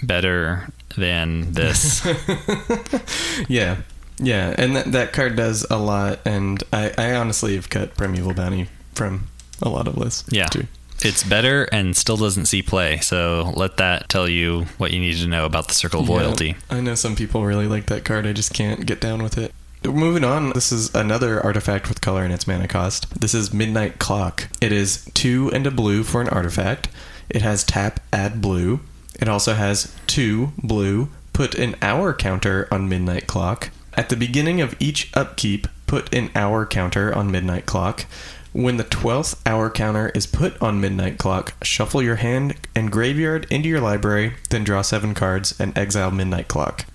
better than this. Yeah, yeah, and that that card does a lot, and I, I honestly have cut Primeval Bounty from a lot of lists. Yeah. too. It's better and still doesn't see play, so let that tell you what you need to know about the Circle of Yeah, Loyalty. I know some people really like that card. I just can't get down with it. Moving on, this is another artifact with color in its mana cost. This is Midnight Clock. It is two and a blue for an artifact. It has tap, add blue. It also has two blue, put an hour counter on Midnight Clock. At the beginning of each upkeep, put an hour counter on Midnight Clock. When the 12th hour counter is put on Midnight Clock, shuffle your hand and graveyard into your library, then draw seven cards and exile Midnight Clock.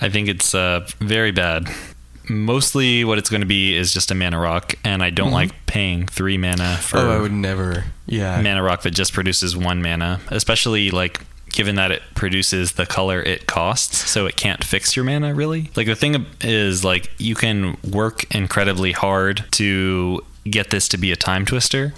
I think it's uh, very bad. Mostly what it's going to be is just a mana rock, and I don't Mhm. like paying three mana for oh, I would never. Yeah. mana rock that just produces one mana, especially like given that it produces the color it costs, so it can't fix your mana really. Like the thing is like you can work incredibly hard to get this to be a time twister,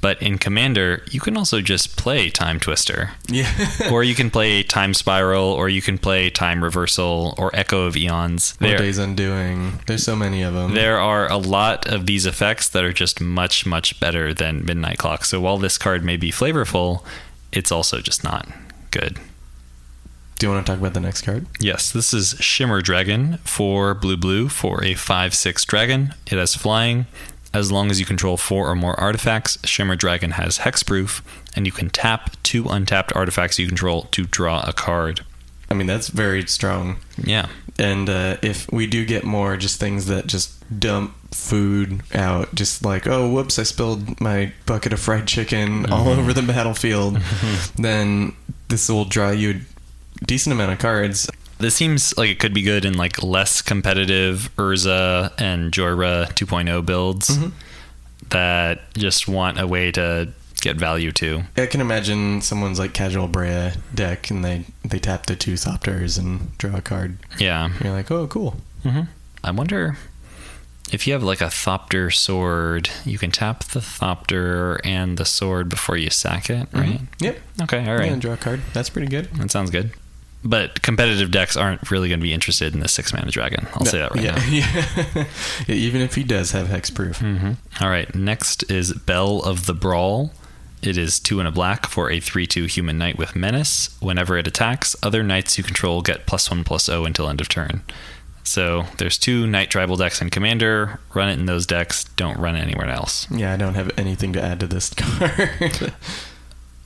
But in Commander, you can also just play Timetwister. Yeah. or you can play Time Spiral, or you can play Time Reversal, or Echo of Eons. Or Days Undoing. There's so many of them. there are a lot of these effects that are just much, much better than Midnight Clock. So while this card may be flavorful, it's also just not good. Do you want to talk about the next card? Yes, this is Shimmer Dragon for blue blue for a 5 6 dragon. It has flying. As long as you control four or more artifacts, Shimmer Dragon has hexproof, and you can tap two untapped artifacts you control to draw a card. I mean, that's very strong. Yeah. And uh, if we do get more just things that just dump food out, just like, oh, whoops, I spilled my bucket of fried chicken all over the battlefield, then this will draw you a decent amount of cards. This seems like it could be good in like less competitive Urza and Jhoira 2.0 builds that just want a way to get value to. I can imagine someone's like casual Breya deck and they, they tap the two Thopters and draw a card. Yeah. You're like, oh, cool. hmm I wonder if you have like a Thopter sword, you can tap the Thopter and the sword before you sack it, right? Yep. Okay, all right. Yeah, draw a card. That's pretty good. That sounds good. But competitive decks aren't really going to be interested in the six mana dragon. I'll say that right yeah, now. Yeah. yeah. Even if he does have hexproof. hmm All right, next is Belle of the Brawl. It is two and a black for a 3 2 human knight with menace. Whenever it attacks, other knights you control get plus 1 plus 0 until end of turn. So there's two knight tribal decks in Commander. Run it in those decks. Don't run it anywhere else. Yeah, I don't have anything to add to this card.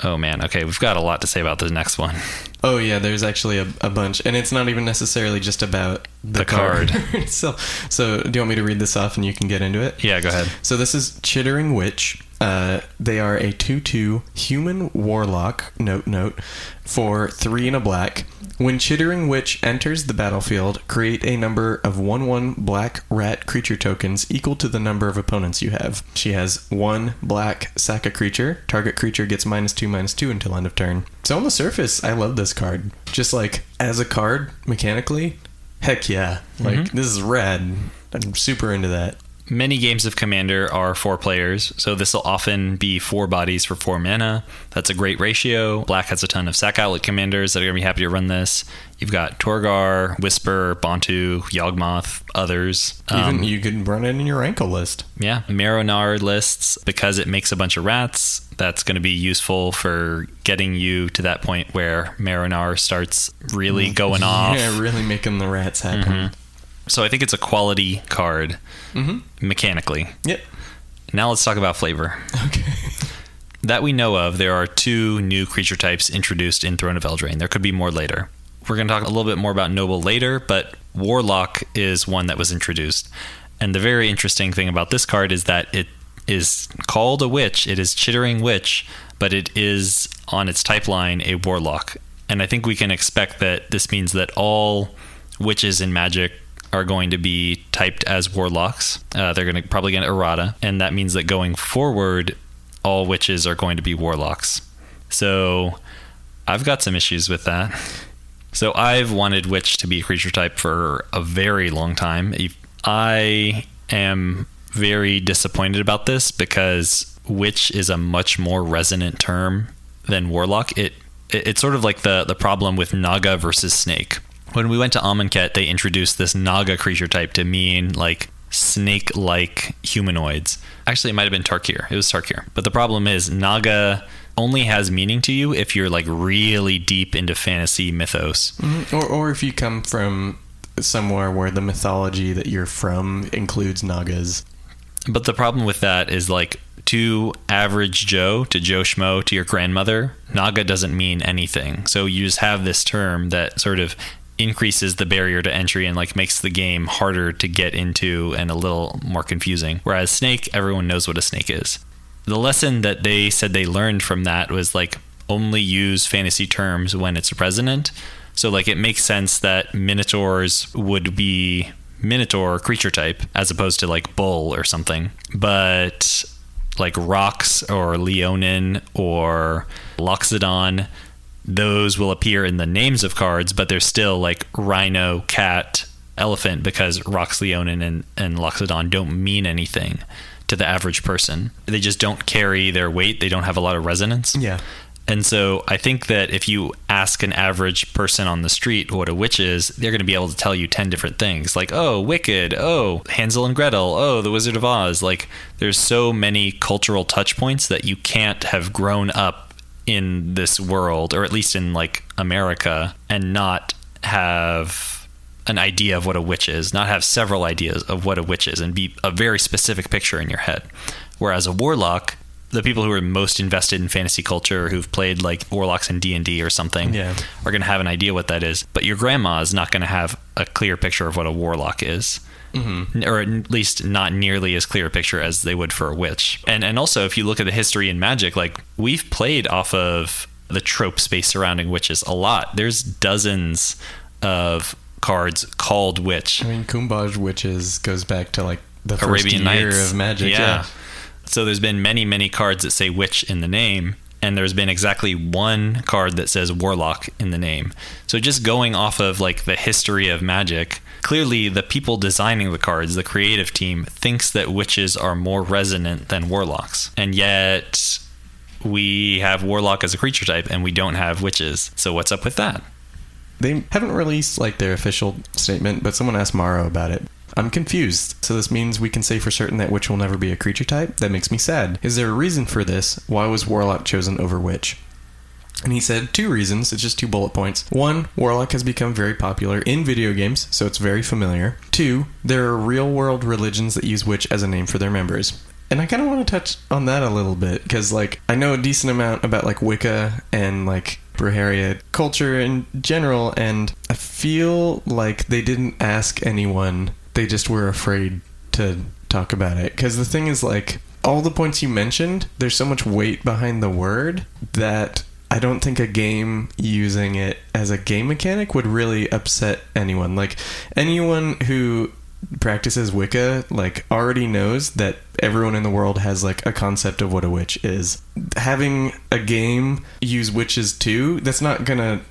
Oh man, okay, we've got a lot to say about the next one. oh yeah, there's actually a, a bunch, and it's not even necessarily just about the, The card. itself. So, do you want me to read this off and you can get into it? Yeah, go ahead. So this is Chittering Witch. Uh, they are a 2-2 human warlock, note note, for 3 and a black. When Chittering Witch enters the battlefield, create a number of 1-1 black rat creature tokens equal to the number of opponents you have. She has 1 black sack a creature. Target creature gets minus 2, minus 2 until end of turn. So on the surface, I love this card. Just like, as a card, mechanically, heck yeah. Like, this is rad. I'm super into that. Many games of Commander are four players, so this will often be four bodies for four mana. That's a great ratio. Black has a ton of sack outlet commanders that are going to be happy to run this. You've got Torgar, Whisper, Bontu, Yawgmoth, others. Even Um, you can run it in your ankle list. yeah, Marrow-Gnawer lists because it makes a bunch of rats. That's going to be useful for getting you to that point where Marrow-Gnawer starts really going off. Yeah, really making the rats happen. So I think it's a quality card Mm-hmm. mechanically. Yep. Now let's talk about flavor. Okay. That we know of, there are two new creature types introduced in Throne of Eldraine. There could be more later. We're going to talk a little bit more about Noble later, but Warlock is one that was introduced. And the very interesting thing about this card is that it is called a witch. It is Chittering Witch, but it is on its type line a Warlock. And I think we can expect that this means that all witches in Magic are going to be typed as warlocks. Uh, they're going to probably get errata, and that means that going forward, all witches are going to be warlocks. So I've got some issues with that. So I've wanted witch to be a creature type for a very long time. I am very disappointed about this because witch is a much more resonant term than warlock. It, it it's sort of like the the problem with naga versus snake. When we went to Amonkhet, they introduced this naga creature type to mean like snake-like humanoids. Actually, it might have been Tarkir. It was Tarkir. But the problem is naga only has meaning to you if you're like really deep into fantasy mythos. Mhm. Or, or if you come from somewhere where the mythology that you're from includes nagas. But the problem with that is like to average Joe, to Joe Schmo, to your grandmother, Naga doesn't mean anything. So you just have this term that sort of increases the barrier to entry and like makes the game harder to get into and a little more confusing. Whereas Snake, everyone knows what a snake is. The lesson that they said they learned from that was like only use fantasy terms when it's resonant. So like it makes sense that minotaurs would be minotaur creature type as opposed to like bull or something. But like rhox or leonin or loxodon, those will appear in the names of cards, but they're still like rhino, cat, elephant because rhox, leonin, and, and loxodon don't mean anything to the average person. They just don't carry their weight. They don't have a lot of resonance. Yeah. And so I think that if you ask an average person on the street what a witch is, they're going to be able to tell you 10 different things like, oh, Wicked, oh, Hansel and Gretel, oh, The Wizard of Oz. Like, there's so many cultural touch points that you can't have grown up in this world, or at least in like America, and not have an idea of what a witch is, not have several ideas of what a witch is, and be a very specific picture in your head. Whereas a warlock, the people who are most invested in fantasy culture, who've played like warlocks in D and D or something, Yeah. are going to have an idea what that is. But your grandma is not going to have a clear picture of what a warlock is, mm-hmm. or at least not nearly as clear a picture as they would for a witch. And and also, if you look at the history in Magic, like we've played off of the trope space surrounding witches a lot. There's dozens of cards called witch. I mean, Cuombajj Witches goes back to like the first Arabian year Nights of Magic. Yeah. So there's been many, many cards that say witch in the name, and there's been exactly one card that says warlock in the name. So just going off of like the history of magic, clearly the people designing the cards, the creative team, thinks that witches are more resonant than warlocks. And yet we have warlock as a creature type and we don't have witches. So what's up with that? They haven't released like their official statement, but someone asked Maro about it. I'm confused. So this means we can say for certain that witch will never be a creature type? That makes me sad. Is there a reason for this? Why was warlock chosen over witch? And he said two reasons. It's just two bullet points. One, Warlock has become very popular in video games, so it's very familiar. Two, there are real world religions that use witch as a name for their members. And I kind of want to touch on that a little bit because, like, I know a decent amount about like Wicca and like Brujeria culture in general, and I feel like they didn't ask anyone. They just were afraid to talk about it. Because the thing is, like, all the points you mentioned, there's so much weight behind the word that I don't think a game using it as a game mechanic would really upset anyone. Like, anyone who practices Wicca, like, already knows that everyone in the world has, like, a concept of what a witch is. Having a game use witches too, that's not gonna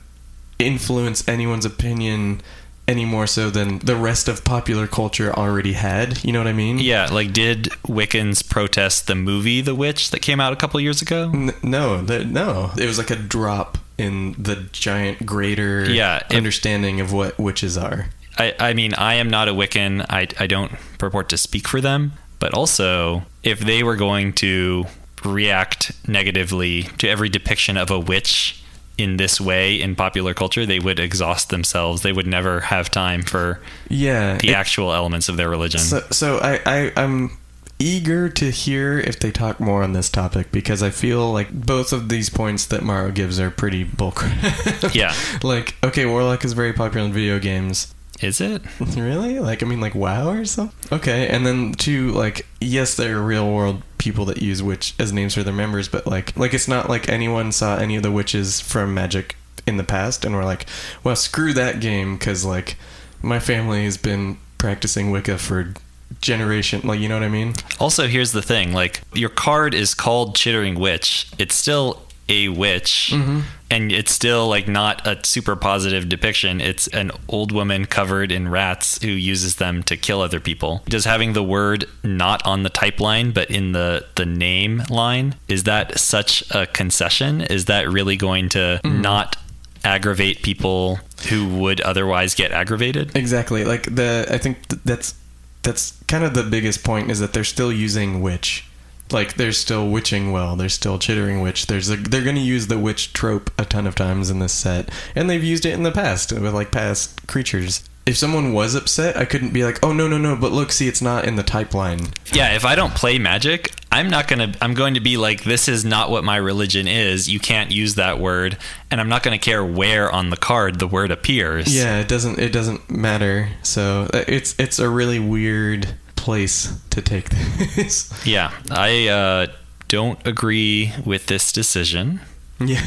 influence anyone's opinion any more so than the rest of popular culture already had. You know what I mean? Yeah, like did Wiccans protest the movie The Witch that came out a couple years ago? N- no, that no. It was like a drop in the giant greater Yeah, it- understanding of what witches are. I, I mean, I am not a Wiccan. I, I don't purport to speak for them. But also, if they were going to react negatively to every depiction of a witch in this way in popular culture, they would exhaust themselves. They would never have time for Yeah. the it- actual elements of their religion. so so I, I I'm eager to hear if they talk more on this topic because I feel like both of these points that Maro gives are pretty bullcrap. Yeah. like, okay, Warlock is very popular in video games. Is it? Really? Like, I mean, like WoW or something? Okay, and then two, like, yes, there are real world people that use witch as names for their members, but like, like it's not like anyone saw any of the witches from Magic in the past and were like, well, screw that game because like my family has been practicing Wicca for generation. Like, you know what I mean? Also, here's the thing: like your card is called Chittering Witch. It's still a witch, mm-hmm. and it's still like not a super positive depiction. It's an old woman covered in rats who uses them to kill other people. Does having the word not on the type line but in the the name line is that such a concession? Is that really going to mm-hmm. not aggravate people who would otherwise get aggravated? Exactly. Like the I think th- that's that's kind of the biggest point is that they're still using witch. Like they're still witching well. They're still chittering witch. There's a, they're going to use the witch trope a ton of times in this set, and they've used it in the past with like past creatures. If someone was upset, I couldn't be like, "Oh no, no, no!" But look, see, it's not in the type line. Yeah, if I don't play magic, I'm not going to I'm going to be like this is not what my religion is. You can't use that word, and I'm not going to care where on the card the word appears. Yeah, it doesn't it doesn't matter. So uh, it's it's a really weird place to take this. Yeah, I uh, don't agree with this decision. yeah.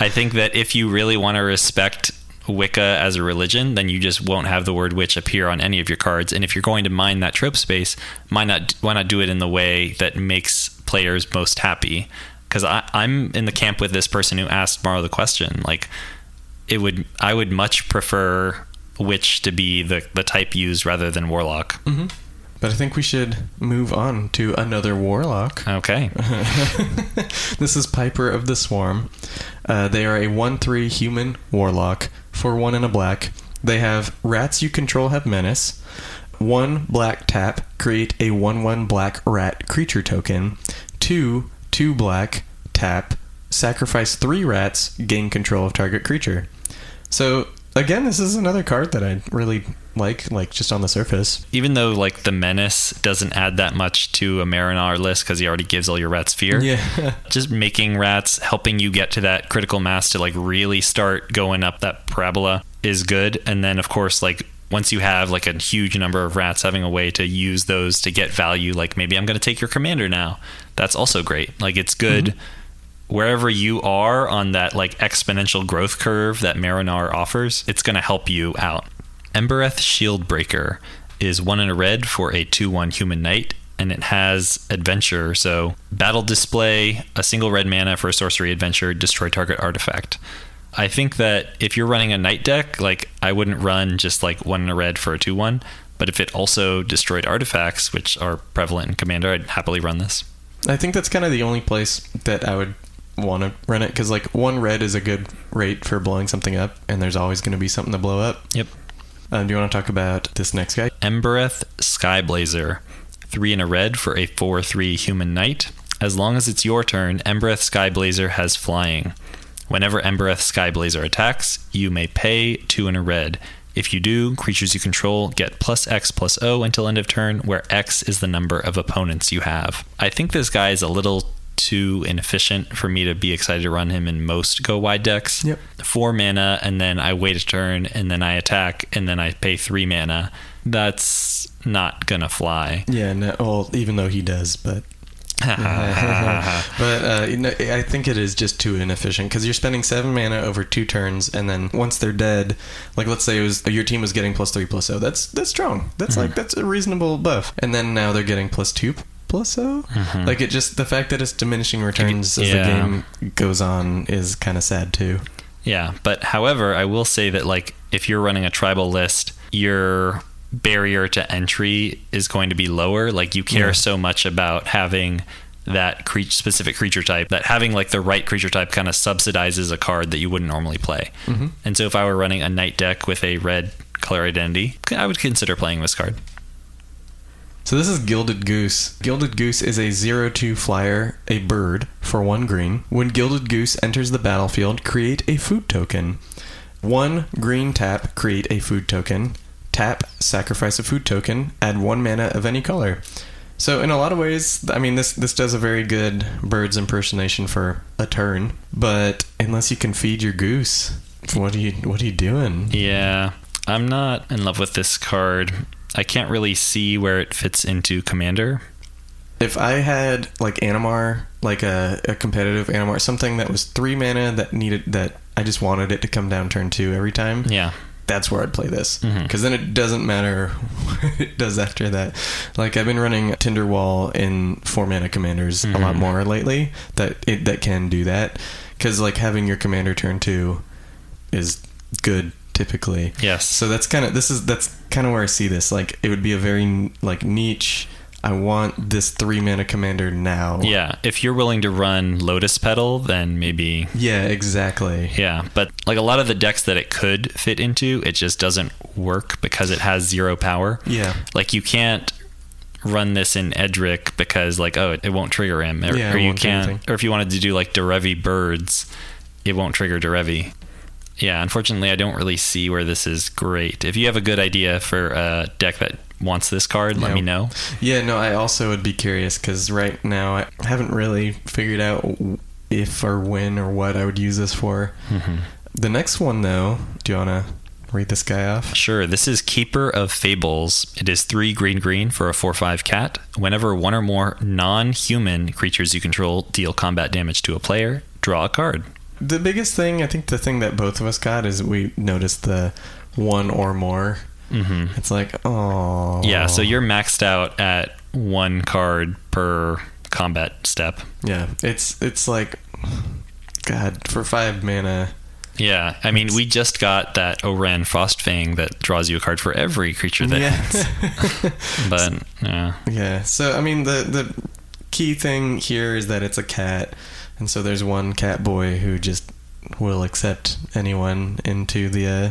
I think that if you really want to respect Wicca as a religion, then you just won't have the word witch appear on any of your cards. And if you're going to mine that trope space, why not why not do it in the way that makes players most happy? Because I'm in the camp with this person who asked Maro the question. Like, it would I would much prefer witch to be the the type used rather than warlock. But I think we should move on to another warlock. Okay. this is Piper of the Swarm. Uh, they are a 1 3 human warlock for 1 and a black. They have rats you control have menace. 1 black tap, create a 1 1 black rat creature token. 2 2 black tap, sacrifice 3 rats, gain control of target creature. So, again, this is another card that I really like, like just on the surface. Even though like the menace doesn't add that much to a Marrow-Gnawer list because he already gives all your rats fear. Yeah. Just making rats, helping you get to that critical mass to like really start going up that parabola is good. And then of course like once you have like a huge number of rats having a way to use those to get value, like maybe I'm going to take your commander now. That's also great. Like it's good mm-hmm. Wherever you are on that like exponential growth curve that Marrow-Gnawer offers, it's going to help you out. Embereth Shieldbreaker is one in a red for a 2 1 human knight, and it has adventure. So, battle display, a single red mana for a sorcery adventure, destroy target artifact. I think that if you're running a knight deck, like I wouldn't run just like one in a red for a 2 1, but if it also destroyed artifacts, which are prevalent in Commander, I'd happily run this. I think that's kind of the only place that I would want to run it because like one red is a good rate for blowing something up, and there's always going to be something to blow up. Yep. Um, do you want to talk about this next guy? Embereth Skyblazer, three in a red for a 4 3 human knight. As long as it's your turn, Embereth Skyblazer has flying. Whenever Embereth Skyblazer attacks, you may pay two in a red. If you do, creatures you control get plus X plus O until end of turn, where X is the number of opponents you have. I think this guy is a little too inefficient for me to be excited to run him in most go wide decks. Yep. Four mana, and then I wait a turn, and then I attack, and then I pay three mana. That's not gonna fly. Yeah, no, well, even though he does, but but uh, you know, I think it is just too inefficient because you're spending seven mana over two turns, and then once they're dead, like let's say it was your team was getting plus three plus O, that's that's strong. That's like that's a reasonable buff, and then now they're getting plus two plus O. Like it just the fact that it's diminishing returns as Yeah. the game goes on is kind of sad too. Yeah, but however, I will say that like if you're running a tribal list, your barrier to entry is going to be lower. Like you care Yeah. so much about having that cre- specific creature type that having like the right creature type kind of subsidizes a card that you wouldn't normally play. Mm-hmm. And so if I were running a knight deck with a red color identity, I would consider playing this card. So this is Gilded Goose. Gilded Goose is a 0-2 flyer, a bird, for one green. When Gilded Goose enters the battlefield, create a food token. One green tap, create a food token. Tap, sacrifice a food token, add one mana of any color. So in a lot of ways, I mean this this does a very good bird's impersonation for a turn, but unless you can feed your goose, what are you what are you doing? Yeah, I'm not in love with this card. I can't really see where it fits into Commander. If I had like Animar, like a, a competitive Animar, something that was three mana that needed that I just wanted it to come down turn two every time, Yeah. that's where I'd play this. Because then it doesn't matter what it does after that. Like I've been running Tinderwall in four mana commanders a lot Mhm. more lately that it that can do that. Because like having your commander turn two is good typically. Yes. So that's kind of this is that's kind of where I see this. Like it would be a very like niche. I want this three mana commander now. Yeah, if you're willing to run Lotus Petal, then maybe Yeah, exactly. yeah. But like a lot of the decks that it could fit into, it just doesn't work because it has zero power. Yeah. Like you can't run this in Edric because like oh it, it won't trigger him, or, Yeah, or you can't, or if you wanted to do like Derevi birds, it won't trigger Derevi. Yeah, unfortunately, I don't really see where this is great. If you have a good idea for a deck that wants this card, let Yeah. me know. Yeah, no, I also would be curious because right now I haven't really figured out if or when or what I would use this for. Mm-hmm. The next one, though, do you want to read this guy off? Sure, this is Keeper of Fables. It is three green green for a 4 5 cat. Whenever one or more non human creatures you control deal combat damage to a player, draw a card. The biggest thing, I think the thing that both of us got is we noticed the one or more. hmm It's like, oh. Yeah, so you're maxed out at one card per combat step. Yeah, it's it's like, God, for five mana, Yeah, I mean, we just got that Ohran Frostfang that draws you a card for every creature that hits. but yeah, Yeah. So I mean, the the key thing here is that it's a cat, and so there's one cat boy who just will accept anyone into the uh,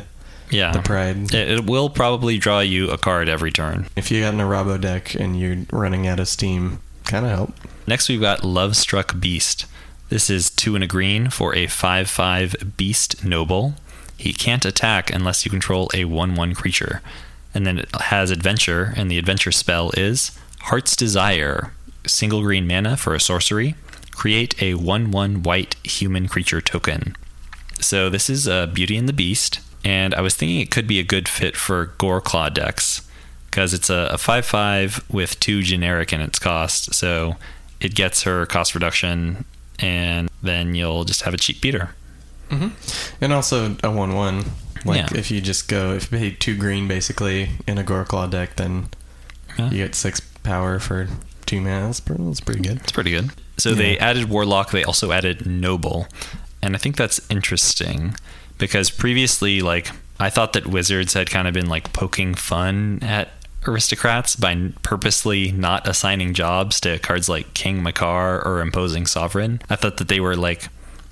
yeah, the pride. It, it will probably draw you a card every turn. If you got an Arahbo deck and you're running out of steam, kind of help. Next, we've got Lovestruck Beast. This is two and a green for a 5 5 Beast Noble. He can't attack unless you control a 1 1 creature. And then it has Adventure, and the Adventure spell is Heart's Desire. Single green mana for a sorcery. Create a 1 1 white human creature token. So this is uh, Beauty and the Beast, and I was thinking it could be a good fit for Goreclaw decks because it's a, a 5-5 with two generic in its cost, so it gets her cost reduction, and then you'll just have a cheap beater. Mm-hmm. And also a one-one. Like Yeah. if you just go, if you pay two green basically in a Goreclaw deck, then Yeah. you get six power for two mana. That's pretty, that's pretty good. It's pretty good. So they added Warlock, they also added Noble. And I think that's interesting because previously, like, I thought that Wizards had kind of been like poking fun at aristocrats by purposely not assigning jobs to cards like King Macar or Imposing Sovereign. I thought that they were like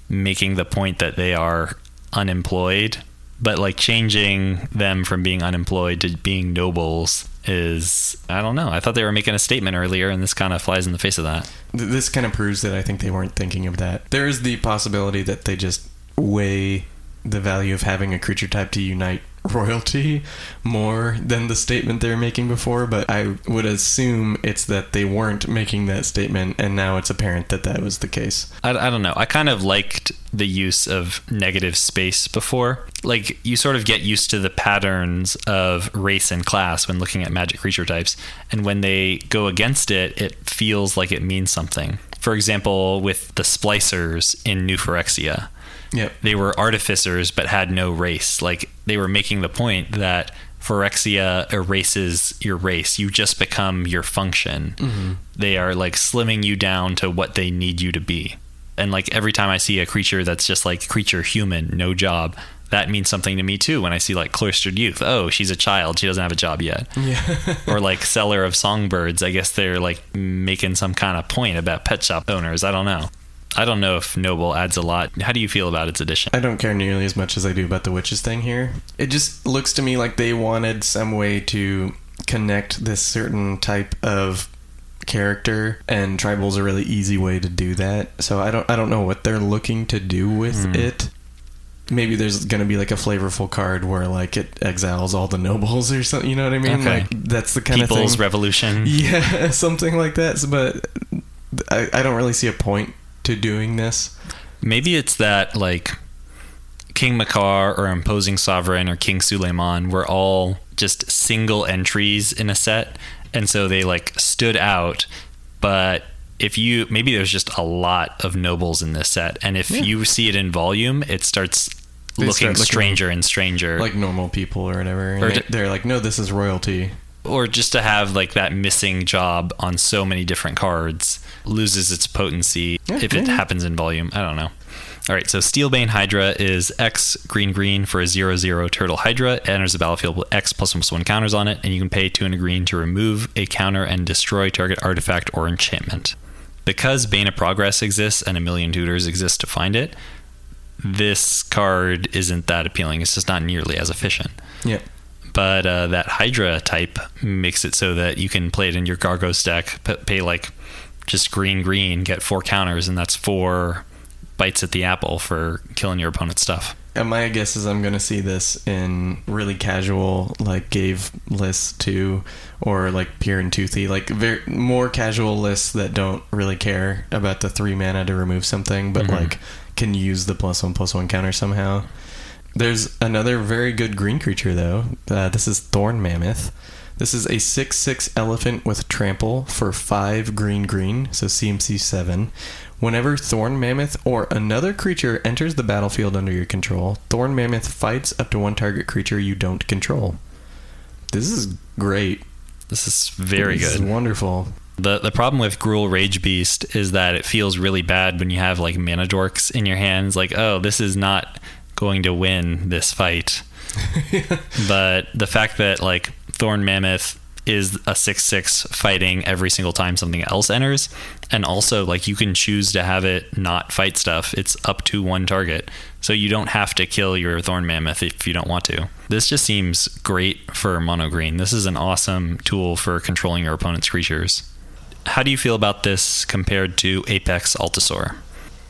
making the point that they are unemployed, but like changing them from being unemployed to being nobles is, I don't know. I thought they were making a statement earlier, and this kind of flies in the face of that. This kind of proves that I think they weren't thinking of that. There is the possibility that they just weigh the value of having a creature type to unite royalty more than the statement they were making before, but I would assume it's that they weren't making that statement and now it's apparent that that was the case. I, I don't know. I kind of liked the use of negative space before. Like, you sort of get used to the patterns of race and class when looking at magic creature types. And when they go against it, it feels like it means something. For example, with the splicers in New Phyrexia, Yep. they were artificers but had no race. Like, they were making the point that Phyrexia erases your race. You just become your function. Mm-hmm. They are like slimming you down to what they need you to be. And like every time I see a creature that's just like creature human, no job, that means something to me too. When I see like cloistered youth, oh, she's a child, she doesn't have a job yet. Yeah. or like seller of songbirds, I guess they're like making some kind of point about pet shop owners. I don't know. I don't know if Noble adds a lot. How do you feel about its addition? I don't care nearly as much as I do about the witches thing here. It just looks to me like they wanted some way to connect this certain type of character and tribal's a really easy way to do that. So I don't I don't know what they're looking to do with Hmm. it. Maybe there's going to be like a flavorful card where like it exiles all the nobles or something, you know what I mean? Okay. Like that's the kind People's of thing. Revolution. Yeah, something like that. But I, I don't really see a point to doing this. Maybe it's that like King Macar or Imposing Sovereign or King Suleiman were all just single entries in a set, and so they like stood out. But if you maybe there's just a lot of nobles in this set, and if Yeah. you see it in volume, it starts They looking start looking stranger and stranger. like normal people or whatever. Or they're like, no, this is royalty. or just to have like that missing job on so many different cards loses its potency Yeah, if it yeah. happens in volume. I don't know. All right, so Steelbane Hydra is X green green for a 0 0 Turtle Hydra. It enters the battlefield with X plus one plus one counters on it, and you can pay two and a green to remove a counter and destroy target artifact or enchantment. Because Bane of Progress exists and a million tutors exist to find it, this card isn't that appealing. It's just not nearly as efficient Yeah. but uh, that Hydra type makes it so that you can play it in your Gargos deck, pay like just green, green, get four counters, and that's four bites at the apple for killing your opponent's stuff. And my guess is I'm going to see this in really casual, like Ghave lists too, or like Pir and Toothy, like very more casual lists that don't really care about the three mana to remove something, but Mhm. like can use the plus one plus one counter somehow. There's another very good green creature though. Uh, this is Thorn Mammoth. This is a 6 6 elephant with trample for 5 green green, so CMC 7. Whenever Thorn Mammoth or another creature enters the battlefield under your control, Thorn Mammoth fights up to one target creature you don't control. This is great. This is very good. This is wonderful. The the problem with Gruul Ragebeast is that it feels really bad when you have like mana dorks in your hands. Like, oh, this is not going to win this fight. but the fact that like Thorn Mammoth is a 6 6 fighting every single time something else enters. And also, like, you can choose to have it not fight stuff. It's up to one target. So you don't have to kill your Thorn Mammoth if you don't want to. This just seems great for mono green. This is an awesome tool for controlling your opponent's creatures. How do you feel about this compared to Apex Altisaur?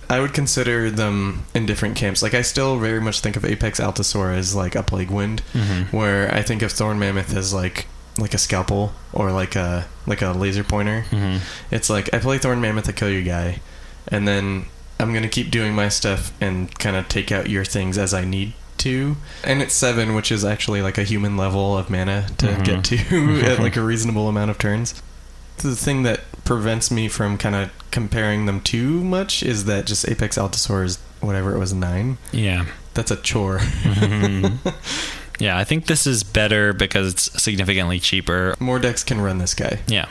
I would consider them in different camps. Like I still very much think of Apex Altisaur as like a plague wind, Mm-hmm. where I think of Thorn Mammoth as like like a scalpel or like a like a laser pointer. Mm-hmm. It's like I play Thorn Mammoth to kill your guy, and then I'm gonna keep doing my stuff and kind of take out your things as I need to. And it's seven, which is actually like a human level of mana to Mhm. get to at like a reasonable amount of turns. The thing that prevents me from kind of comparing them too much is that just Apex Altisaur is whatever it was nine. Yeah. That's a chore. Mhm. yeah, I think this is better because it's significantly cheaper. More decks can run this guy. Yeah.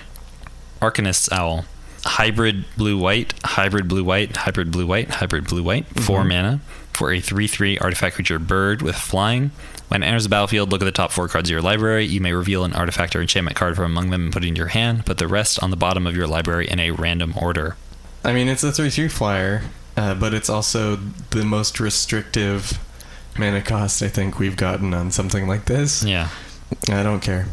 Arcanist's Owl. Hybrid blue white, hybrid blue white, hybrid blue white, hybrid blue white, 4 Mhm. mana for a 3 3 artifact creature bird with flying. When it enters the battlefield, look at the top four cards of your library. You may reveal an artifact or enchantment card from among them and put it into your hand. Put the rest on the bottom of your library in a random order. I mean, it's a 3 3 flyer, uh, but it's also the most restrictive mana cost I think we've gotten on something like this. Yeah. I don't care.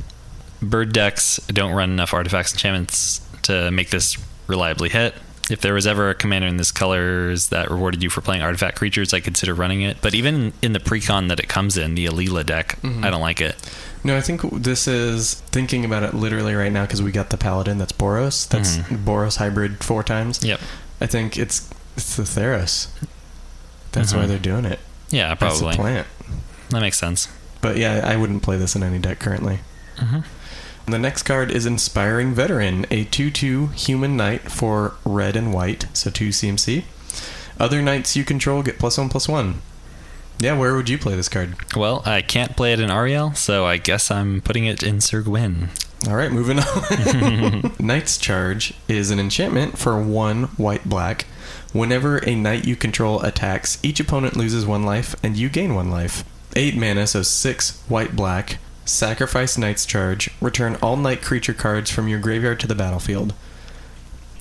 Bird decks don't run enough artifacts and enchantments to make this reliably hit. If there was ever a commander in this colors that rewarded you for playing artifact creatures, I'd consider running it. But even in the precon that it comes in, the Alela deck, Mhm. I don't like it. No, I think this is thinking about it literally right now because we got the Paladin that's Boros. That's Mhm. Boros hybrid four times. Yep. I think it's it's the Theros. That's why Mhm. they're doing it. Yeah, That's probably. the plant. That makes sense. But yeah, I wouldn't play this in any deck currently. hmm The next card is Inspiring Veteran, a 2 2 human knight for red and white, so 2 CMC. Other knights you control get plus 1 plus 1. Yeah, where would you play this card? Well, I can't play it in Aryel, so I guess I'm putting it in Syr Gwyn. Alright, moving on. Knight's Charge is an enchantment for 1 white black. Whenever a knight you control attacks, each opponent loses 1 life and you gain 1 life. 8 mana, so 6 white black. Sacrifice Knight's Charge. Return all knight creature cards from your graveyard to the battlefield.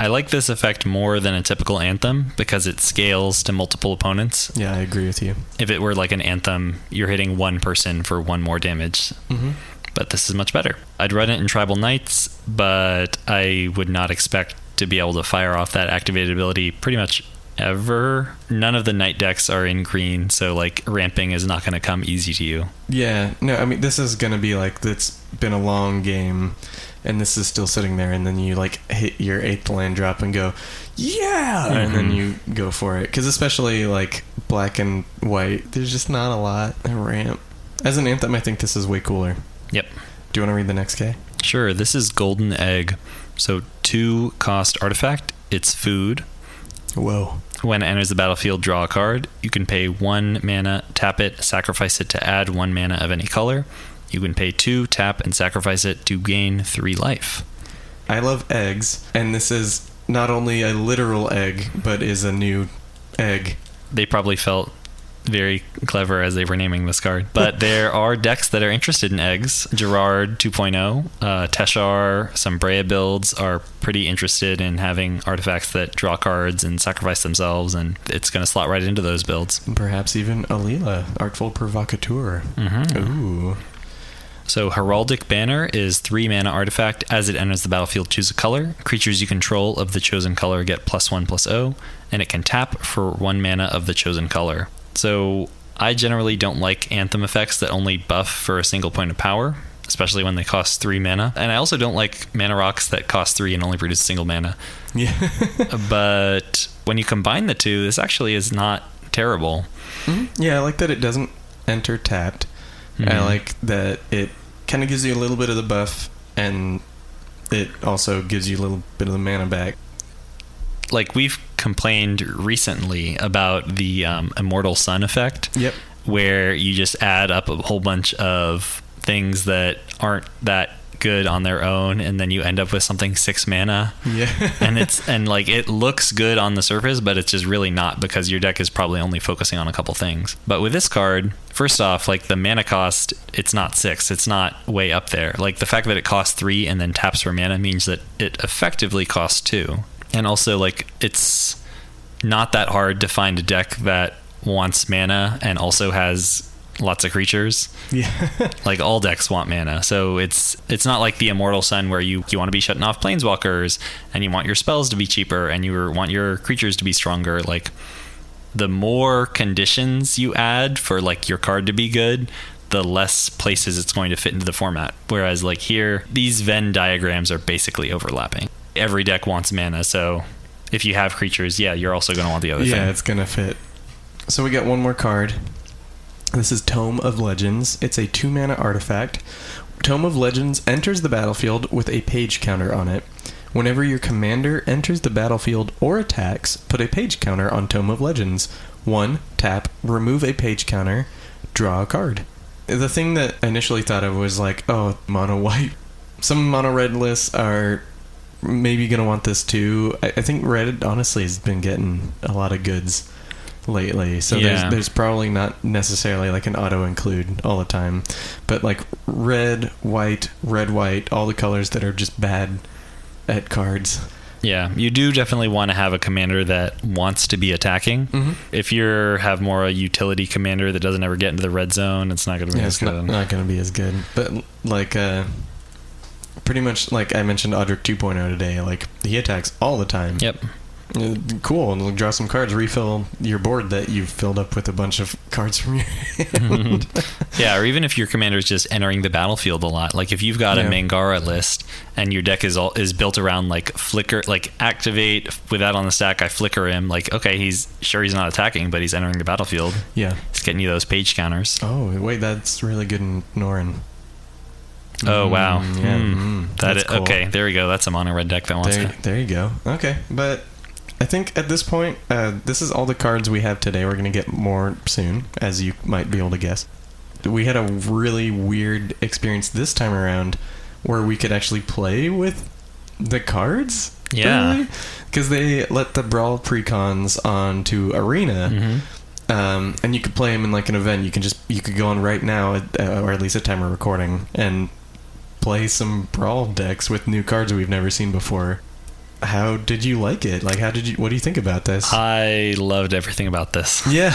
I like this effect more than a typical anthem because it scales to multiple opponents. Yeah, I agree with you. If it were like an anthem, you're hitting one person for one more damage. Mm-hmm. But this is much better. I'd run it in Tribal Knights, but I would not expect to be able to fire off that activated ability pretty much ever. None of the knight decks are in green, so like ramping is not going to come easy to you. Yeah, no, I mean this is gonna be like it's been a long game, and this is still sitting there, and then you like hit your eighth land drop and go, yeah, and then Mhm. you go for it. Because especially like black and white, there's just not a lot of ramp. As an anthem, I think this is way cooler. Yep. Do you want to read the next K? Sure, this is Golden Egg. So, two cost artifact, it's food. Whoa. When it enters the battlefield, draw a card. You can pay one mana, tap it, sacrifice it to add one mana of any color. You can pay two, tap, and sacrifice it to gain three life. I love eggs, and this is not only a literal egg, but is a new egg. They probably felt very clever as they were naming this card. But there are decks that are interested in eggs. Gerard 2.0, uh, Teshar, some Breya builds are pretty interested in having artifacts that draw cards and sacrifice themselves, and it's going to slot right into those builds. Perhaps even Alela, Artful Provocateur. Mm-hmm. Ooh. So Heraldic Banner is three mana artifact. As it enters the battlefield, choose a color. Creatures you control of the chosen color get plus one plus O, and it can tap for one mana of the chosen color. So I generally don't like anthem effects that only buff for a single point of power, especially when they cost three mana. And I also don't like mana rocks that cost three and only produce single mana. Yeah. but when you combine the two, this actually is not terrible. Mhm. Yeah, I like that it doesn't enter tapped. I Mhm. like that it kind of gives you a little bit of the buff, and it also gives you a little bit of the mana back. like we've complained recently about the um, immortal sun effect Yep. where you just add up a whole bunch of things that aren't that good on their own, and then you end up with something six mana. Yeah. and it's and like it looks good on the surface, but it's just really not because your deck is probably only focusing on a couple things. But with this card, first off, like the mana cost, it's not six. It's not way up there. Like the fact that it costs three and then taps for mana means that it effectively costs two. And also like it's not that hard to find a deck that wants mana and also has lots of creatures. yeah. Like all decks want mana, so it's it's not like the Immortal Sun where you you want to be shutting off planeswalkers and you want your spells to be cheaper and you want your creatures to be stronger. Like the more conditions you add for like your card to be good, the less places it's going to fit into the format. Whereas like here, these Venn diagrams are basically overlapping. Every deck wants mana, so if you have creatures, yeah, you're also going to want the other yeah, thing. it's gonna fit. So we got one more card. This is Tome of Legends. It's a two mana artifact. Tome of Legends enters the battlefield with a page counter on it. Whenever your commander enters the battlefield or attacks, put a page counter on Tome of Legends. One, tap, remove a page counter, draw a card. The thing that I initially thought of was like, oh, mono white. Some mono red lists are maybe gonna want this too. I, I think red honestly has been getting a lot of goods lately, so Yeah. there's there's probably not necessarily like an auto include all the time, but like red, white, red, white, all the colors that are just bad at cards. Yeah, you do definitely want to have a commander that wants to be attacking. Mhm. If you have more a utility commander that doesn't ever get into the red zone, it's not going to be Yeah, as it's not, good. not going to be as good. But like, uh, pretty much like I mentioned, Odric 2.0 today. Like he attacks all the time. Yep. Uh, Cool. And draw some cards. Refill your board that you've filled up with a bunch of cards from your hand. Yeah, or even if your commander is just entering the battlefield a lot, like if you've got a Mangara list and your deck is all is built around like flicker, like activate with that on the stack, I flicker him. Like okay, he's sure he's not attacking, but he's entering the battlefield. yeah. He's getting you those page counters. Oh wait, that's really good in Norin. Oh wow, Mm, yeah. Mm, that's cool. okay. There we go. That's a mono red deck that wants There, to. there you go. Okay, but I think at this point, uh, this is all the cards we have today. We're gonna get more soon, as you might be able to guess. We had a really weird experience this time around, where we could actually play with the cards. Yeah. because they let the brawl precons onto arena. Mhm. um, and you could play them in like an event. You can just you could go on right now, at, uh, or at least at time of recording, and play some brawl decks with new cards we've never seen before. How did you like it? Like, how did you? What do you think about this? I loved everything about this. yeah,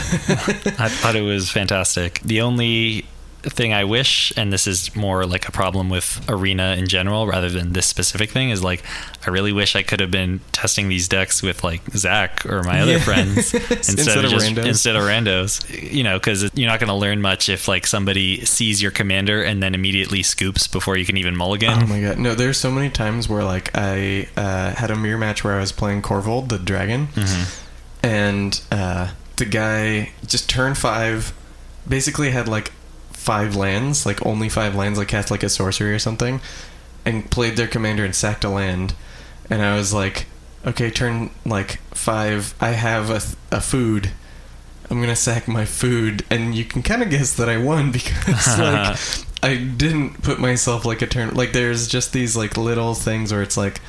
I thought it was fantastic. The only thing I wish, and this is more like a problem with Arena in general rather than this specific thing, is like I really wish I could have been testing these decks with like Zak or my other Yeah. friends instead, Instead of, just randos. instead of randos. You know, because you're not going to learn much if like somebody sees your commander and then immediately scoops before you can even mulligan. Oh my god! No, there's so many times where like I uh, had a mirror match where I was playing Korvold the dragon, Mhm. and uh, the guy just turn five, basically had like five lands, like only five lands, like cast like a sorcery or something, and played their commander and sacked a land, and I was like, okay, turn like five, I have a, a food. I'm gonna sack my food, and you can kind of guess that I won because like I didn't put myself like a turn. Like there's just these like little things where it's like,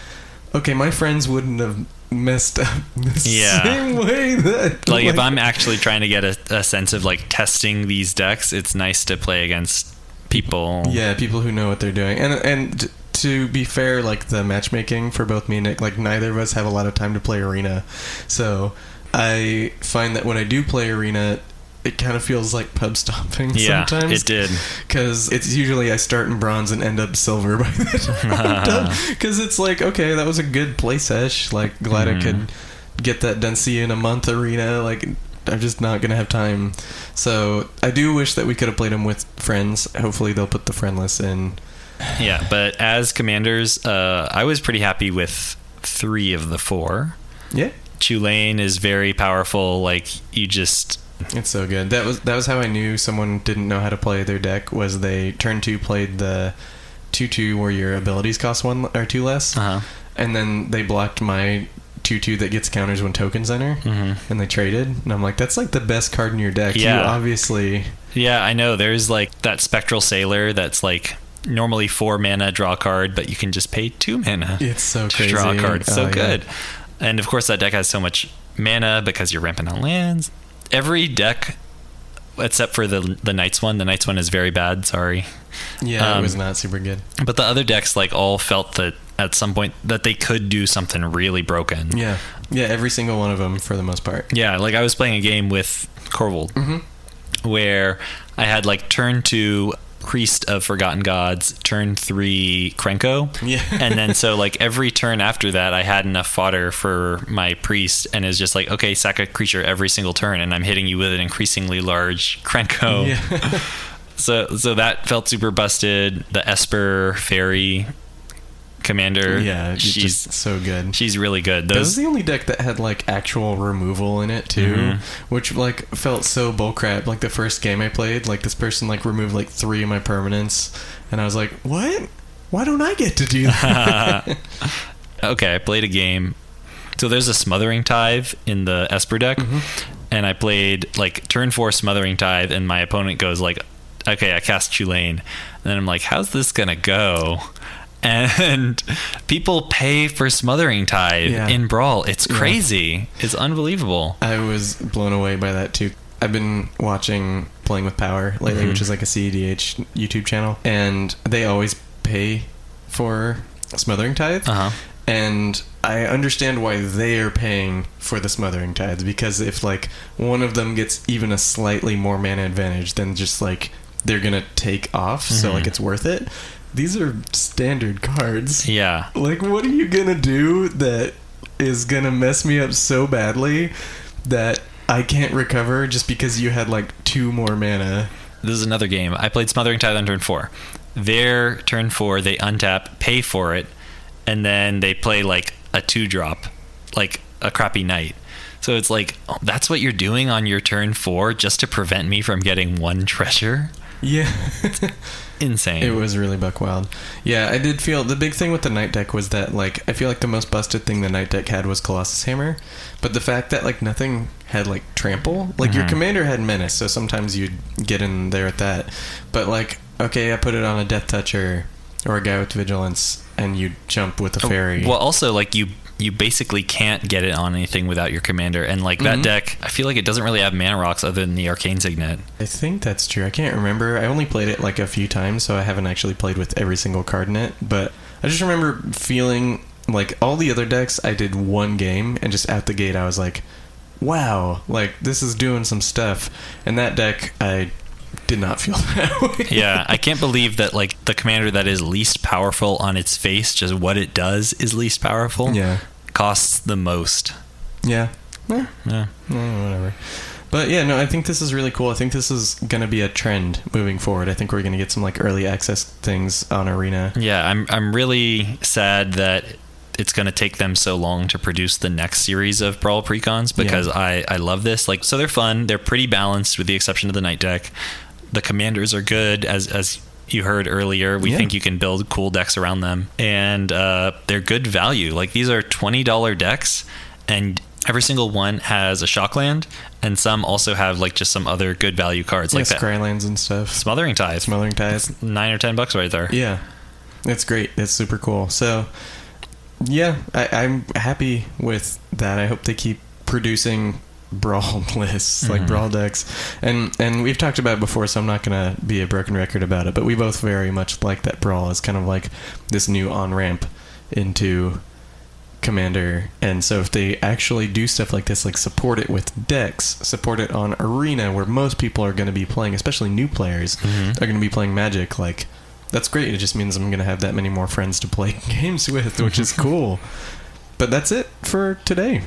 okay, my friends wouldn't have messed up the Yeah. same way that like if I'm actually trying to get a, a sense of like testing these decks, it's nice to play against people. yeah people who know what they're doing and and to be fair like the matchmaking for both me and Nick like neither of us have a lot of time to play arena so I find that when I do play arena it kind of feels like pub stomping Yeah, sometimes it did. because it's usually I start in bronze and end up silver by the time I'm done. Because it's like, okay, that was a good play sesh. Like, glad I Mhm. could get that done. See you in a month arena. Like, I'm just not gonna have time. So I do wish that we could have played them with friends. Hopefully, they'll put the friend list in. Yeah, but as commanders, uh, I was pretty happy with three of the four. Yeah, Chulane is very powerful. Like you just it's so good. That was that was how I knew someone didn't know how to play their deck. Was they turn two played the two two where your abilities cost one or two less. uh and then they blocked my 2-2 that gets counters when tokens enter hmm and they traded and i'm like that's like the best card in your deck you Yeah. obviously Yeah, I know. There's like that spectral sailor that's like normally four mana, draw card, but you can just pay two mana It's so to crazy. draw a card. So Oh, yeah. good. And of course, that deck has so much mana because you're ramping on lands. Every deck, except for the the Knights one, the Knights one is very bad. Sorry, Yeah, Um, it was not super good. but the other decks like all felt that at some point that they could do something really broken. Yeah, yeah, every single one of them for the most part. Yeah, like I was playing a game with Korvold Mm-hmm. where I had like turn two Priest of Forgotten Gods, turn three Krenko. Yeah. and then so like every turn after that I had enough fodder for my priest and it's just like, okay, sack a creature every single turn and I'm hitting you with an increasingly large Krenko. Yeah. So so that felt super busted. The Esper Fairy commander. yeah, she's so good. she's really good. That was Those the only deck that had like actual removal in it too, Mhm. which like felt so bullcrap. Like the first game I played, like this person like removed like three of my permanents, and I was like, "What? Why don't I get to do that?" okay, I played a game. So there's a Smothering Tithe in the Esper deck, Mm-hmm. and I played like turn four Smothering Tithe, and my opponent goes like, "Okay, I cast Chulane," and then I'm like, "How's this gonna go?" And people pay for Smothering Tithe Yeah. in Brawl. It's Yeah. crazy. It's unbelievable. I was blown away by that too. I've been watching Playing with Power lately, Mhm. which is like a CEDH YouTube channel, and they always pay for Smothering Tithe. Uh huh. and I understand why they are paying for the Smothering Tithes because if like one of them gets even a slightly more mana advantage, then just like they're gonna take off, so Mhm. like it's worth it. These are standard cards. Yeah. Like, what are you gonna do that is gonna mess me up so badly that I can't recover just because you had like two more mana? This is another game. I played Smothering Tithe on turn four. Their turn four, they untap, pay for it, and then they play like a two drop, like a crappy knight. So it's like, oh, that's what you're doing on your turn four just to prevent me from getting one treasure? Yeah. Insane. It was really buck wild. Yeah, I did feel the big thing with the knight deck was that like I feel like the most busted thing the knight deck had was Colossus Hammer, but the fact that like nothing had like trample, like your Mhm. commander had menace, so sometimes you'd get in there at that. But like okay, I put it on a death toucher or a guy with vigilance, and you jump with a fairy. Well, also like you you basically can't get it on anything without your commander, and like that Mhm. deck, I feel like it doesn't really have mana rocks other than the Arcane Signet. I think that's true. I can't remember. I only played it like a few times, so I haven't actually played with every single card in it. But I just remember feeling like all the other decks, I did one game, and just out the gate, I was like, wow, like this is doing some stuff. And that deck, I did not feel that way. yeah, I can't believe that like the commander that is least powerful on its face, just what it does is least powerful. Yeah. Costs the most. Yeah. Yeah. eh, whatever. But yeah, no, I think this is really cool. I think this is going to be a trend moving forward. I think we're going to get some like early access things on Arena. Yeah, I'm I'm really sad that it's going to take them so long to produce the next series of Brawl precons because I I love this. Like so they're fun, they're pretty balanced with the exception of the night deck. The commanders are good as as you heard earlier. We Yeah. think you can build cool decks around them and uh, they're good value. Like these are $20 decks and every single one has a shockland and some also have like just some other good value cards Like like that. Scrylands and stuff. Smothering Tithe. Smothering Tithe. 9 or 10 bucks right there. Yeah, it's great. It's super cool. So, yeah, I, I'm happy with that. I hope they keep producing brawl lists like Mhm. brawl decks, and and we've talked about it before, so I'm not gonna be a broken record about it. But we both very much like that brawl is kind of like this new on ramp into commander and so if they actually do stuff like this like support it with decks support it on arena where most people are going to be playing especially new players Mhm. are going to be playing magic like that's great it just means i'm going to have that many more friends to play games with which is cool but that's it for today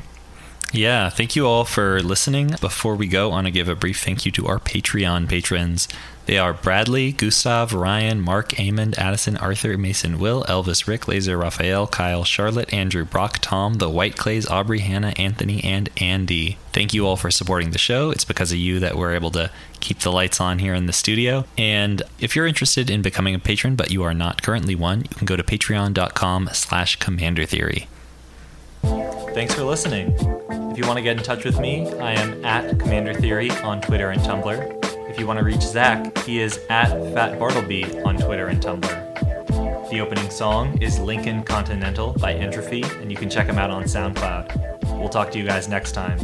Yeah, thank you all for listening. Before we go, I want to give a brief thank you to our Patreon patrons. They are Bradley, Gustav, Ryan, Mark, Amond, Addison, Arthur, Mason, Will, Elvis, Rick, Laser, Raphael, Kyle, Charlotte, Andrew, Brock, Tom, The White Clays, Aubrey, Hannah, Anthony, and Andy. Thank you all for supporting the show. It's because of you that we're able to keep the lights on here in the studio. And if you're interested in becoming a patron, but you are not currently one, you can go to patreon.com slash commander theory. Thanks for listening. If you want to get in touch with me, I am at Commander Theory on Twitter and Tumblr. You want to reach Zak, he is at Fat Bartleby on Twitter and Tumblr. The opening song is Lincoln Continental by Entrophy, and you can check them out on SoundCloud. We'll talk to you guys next time.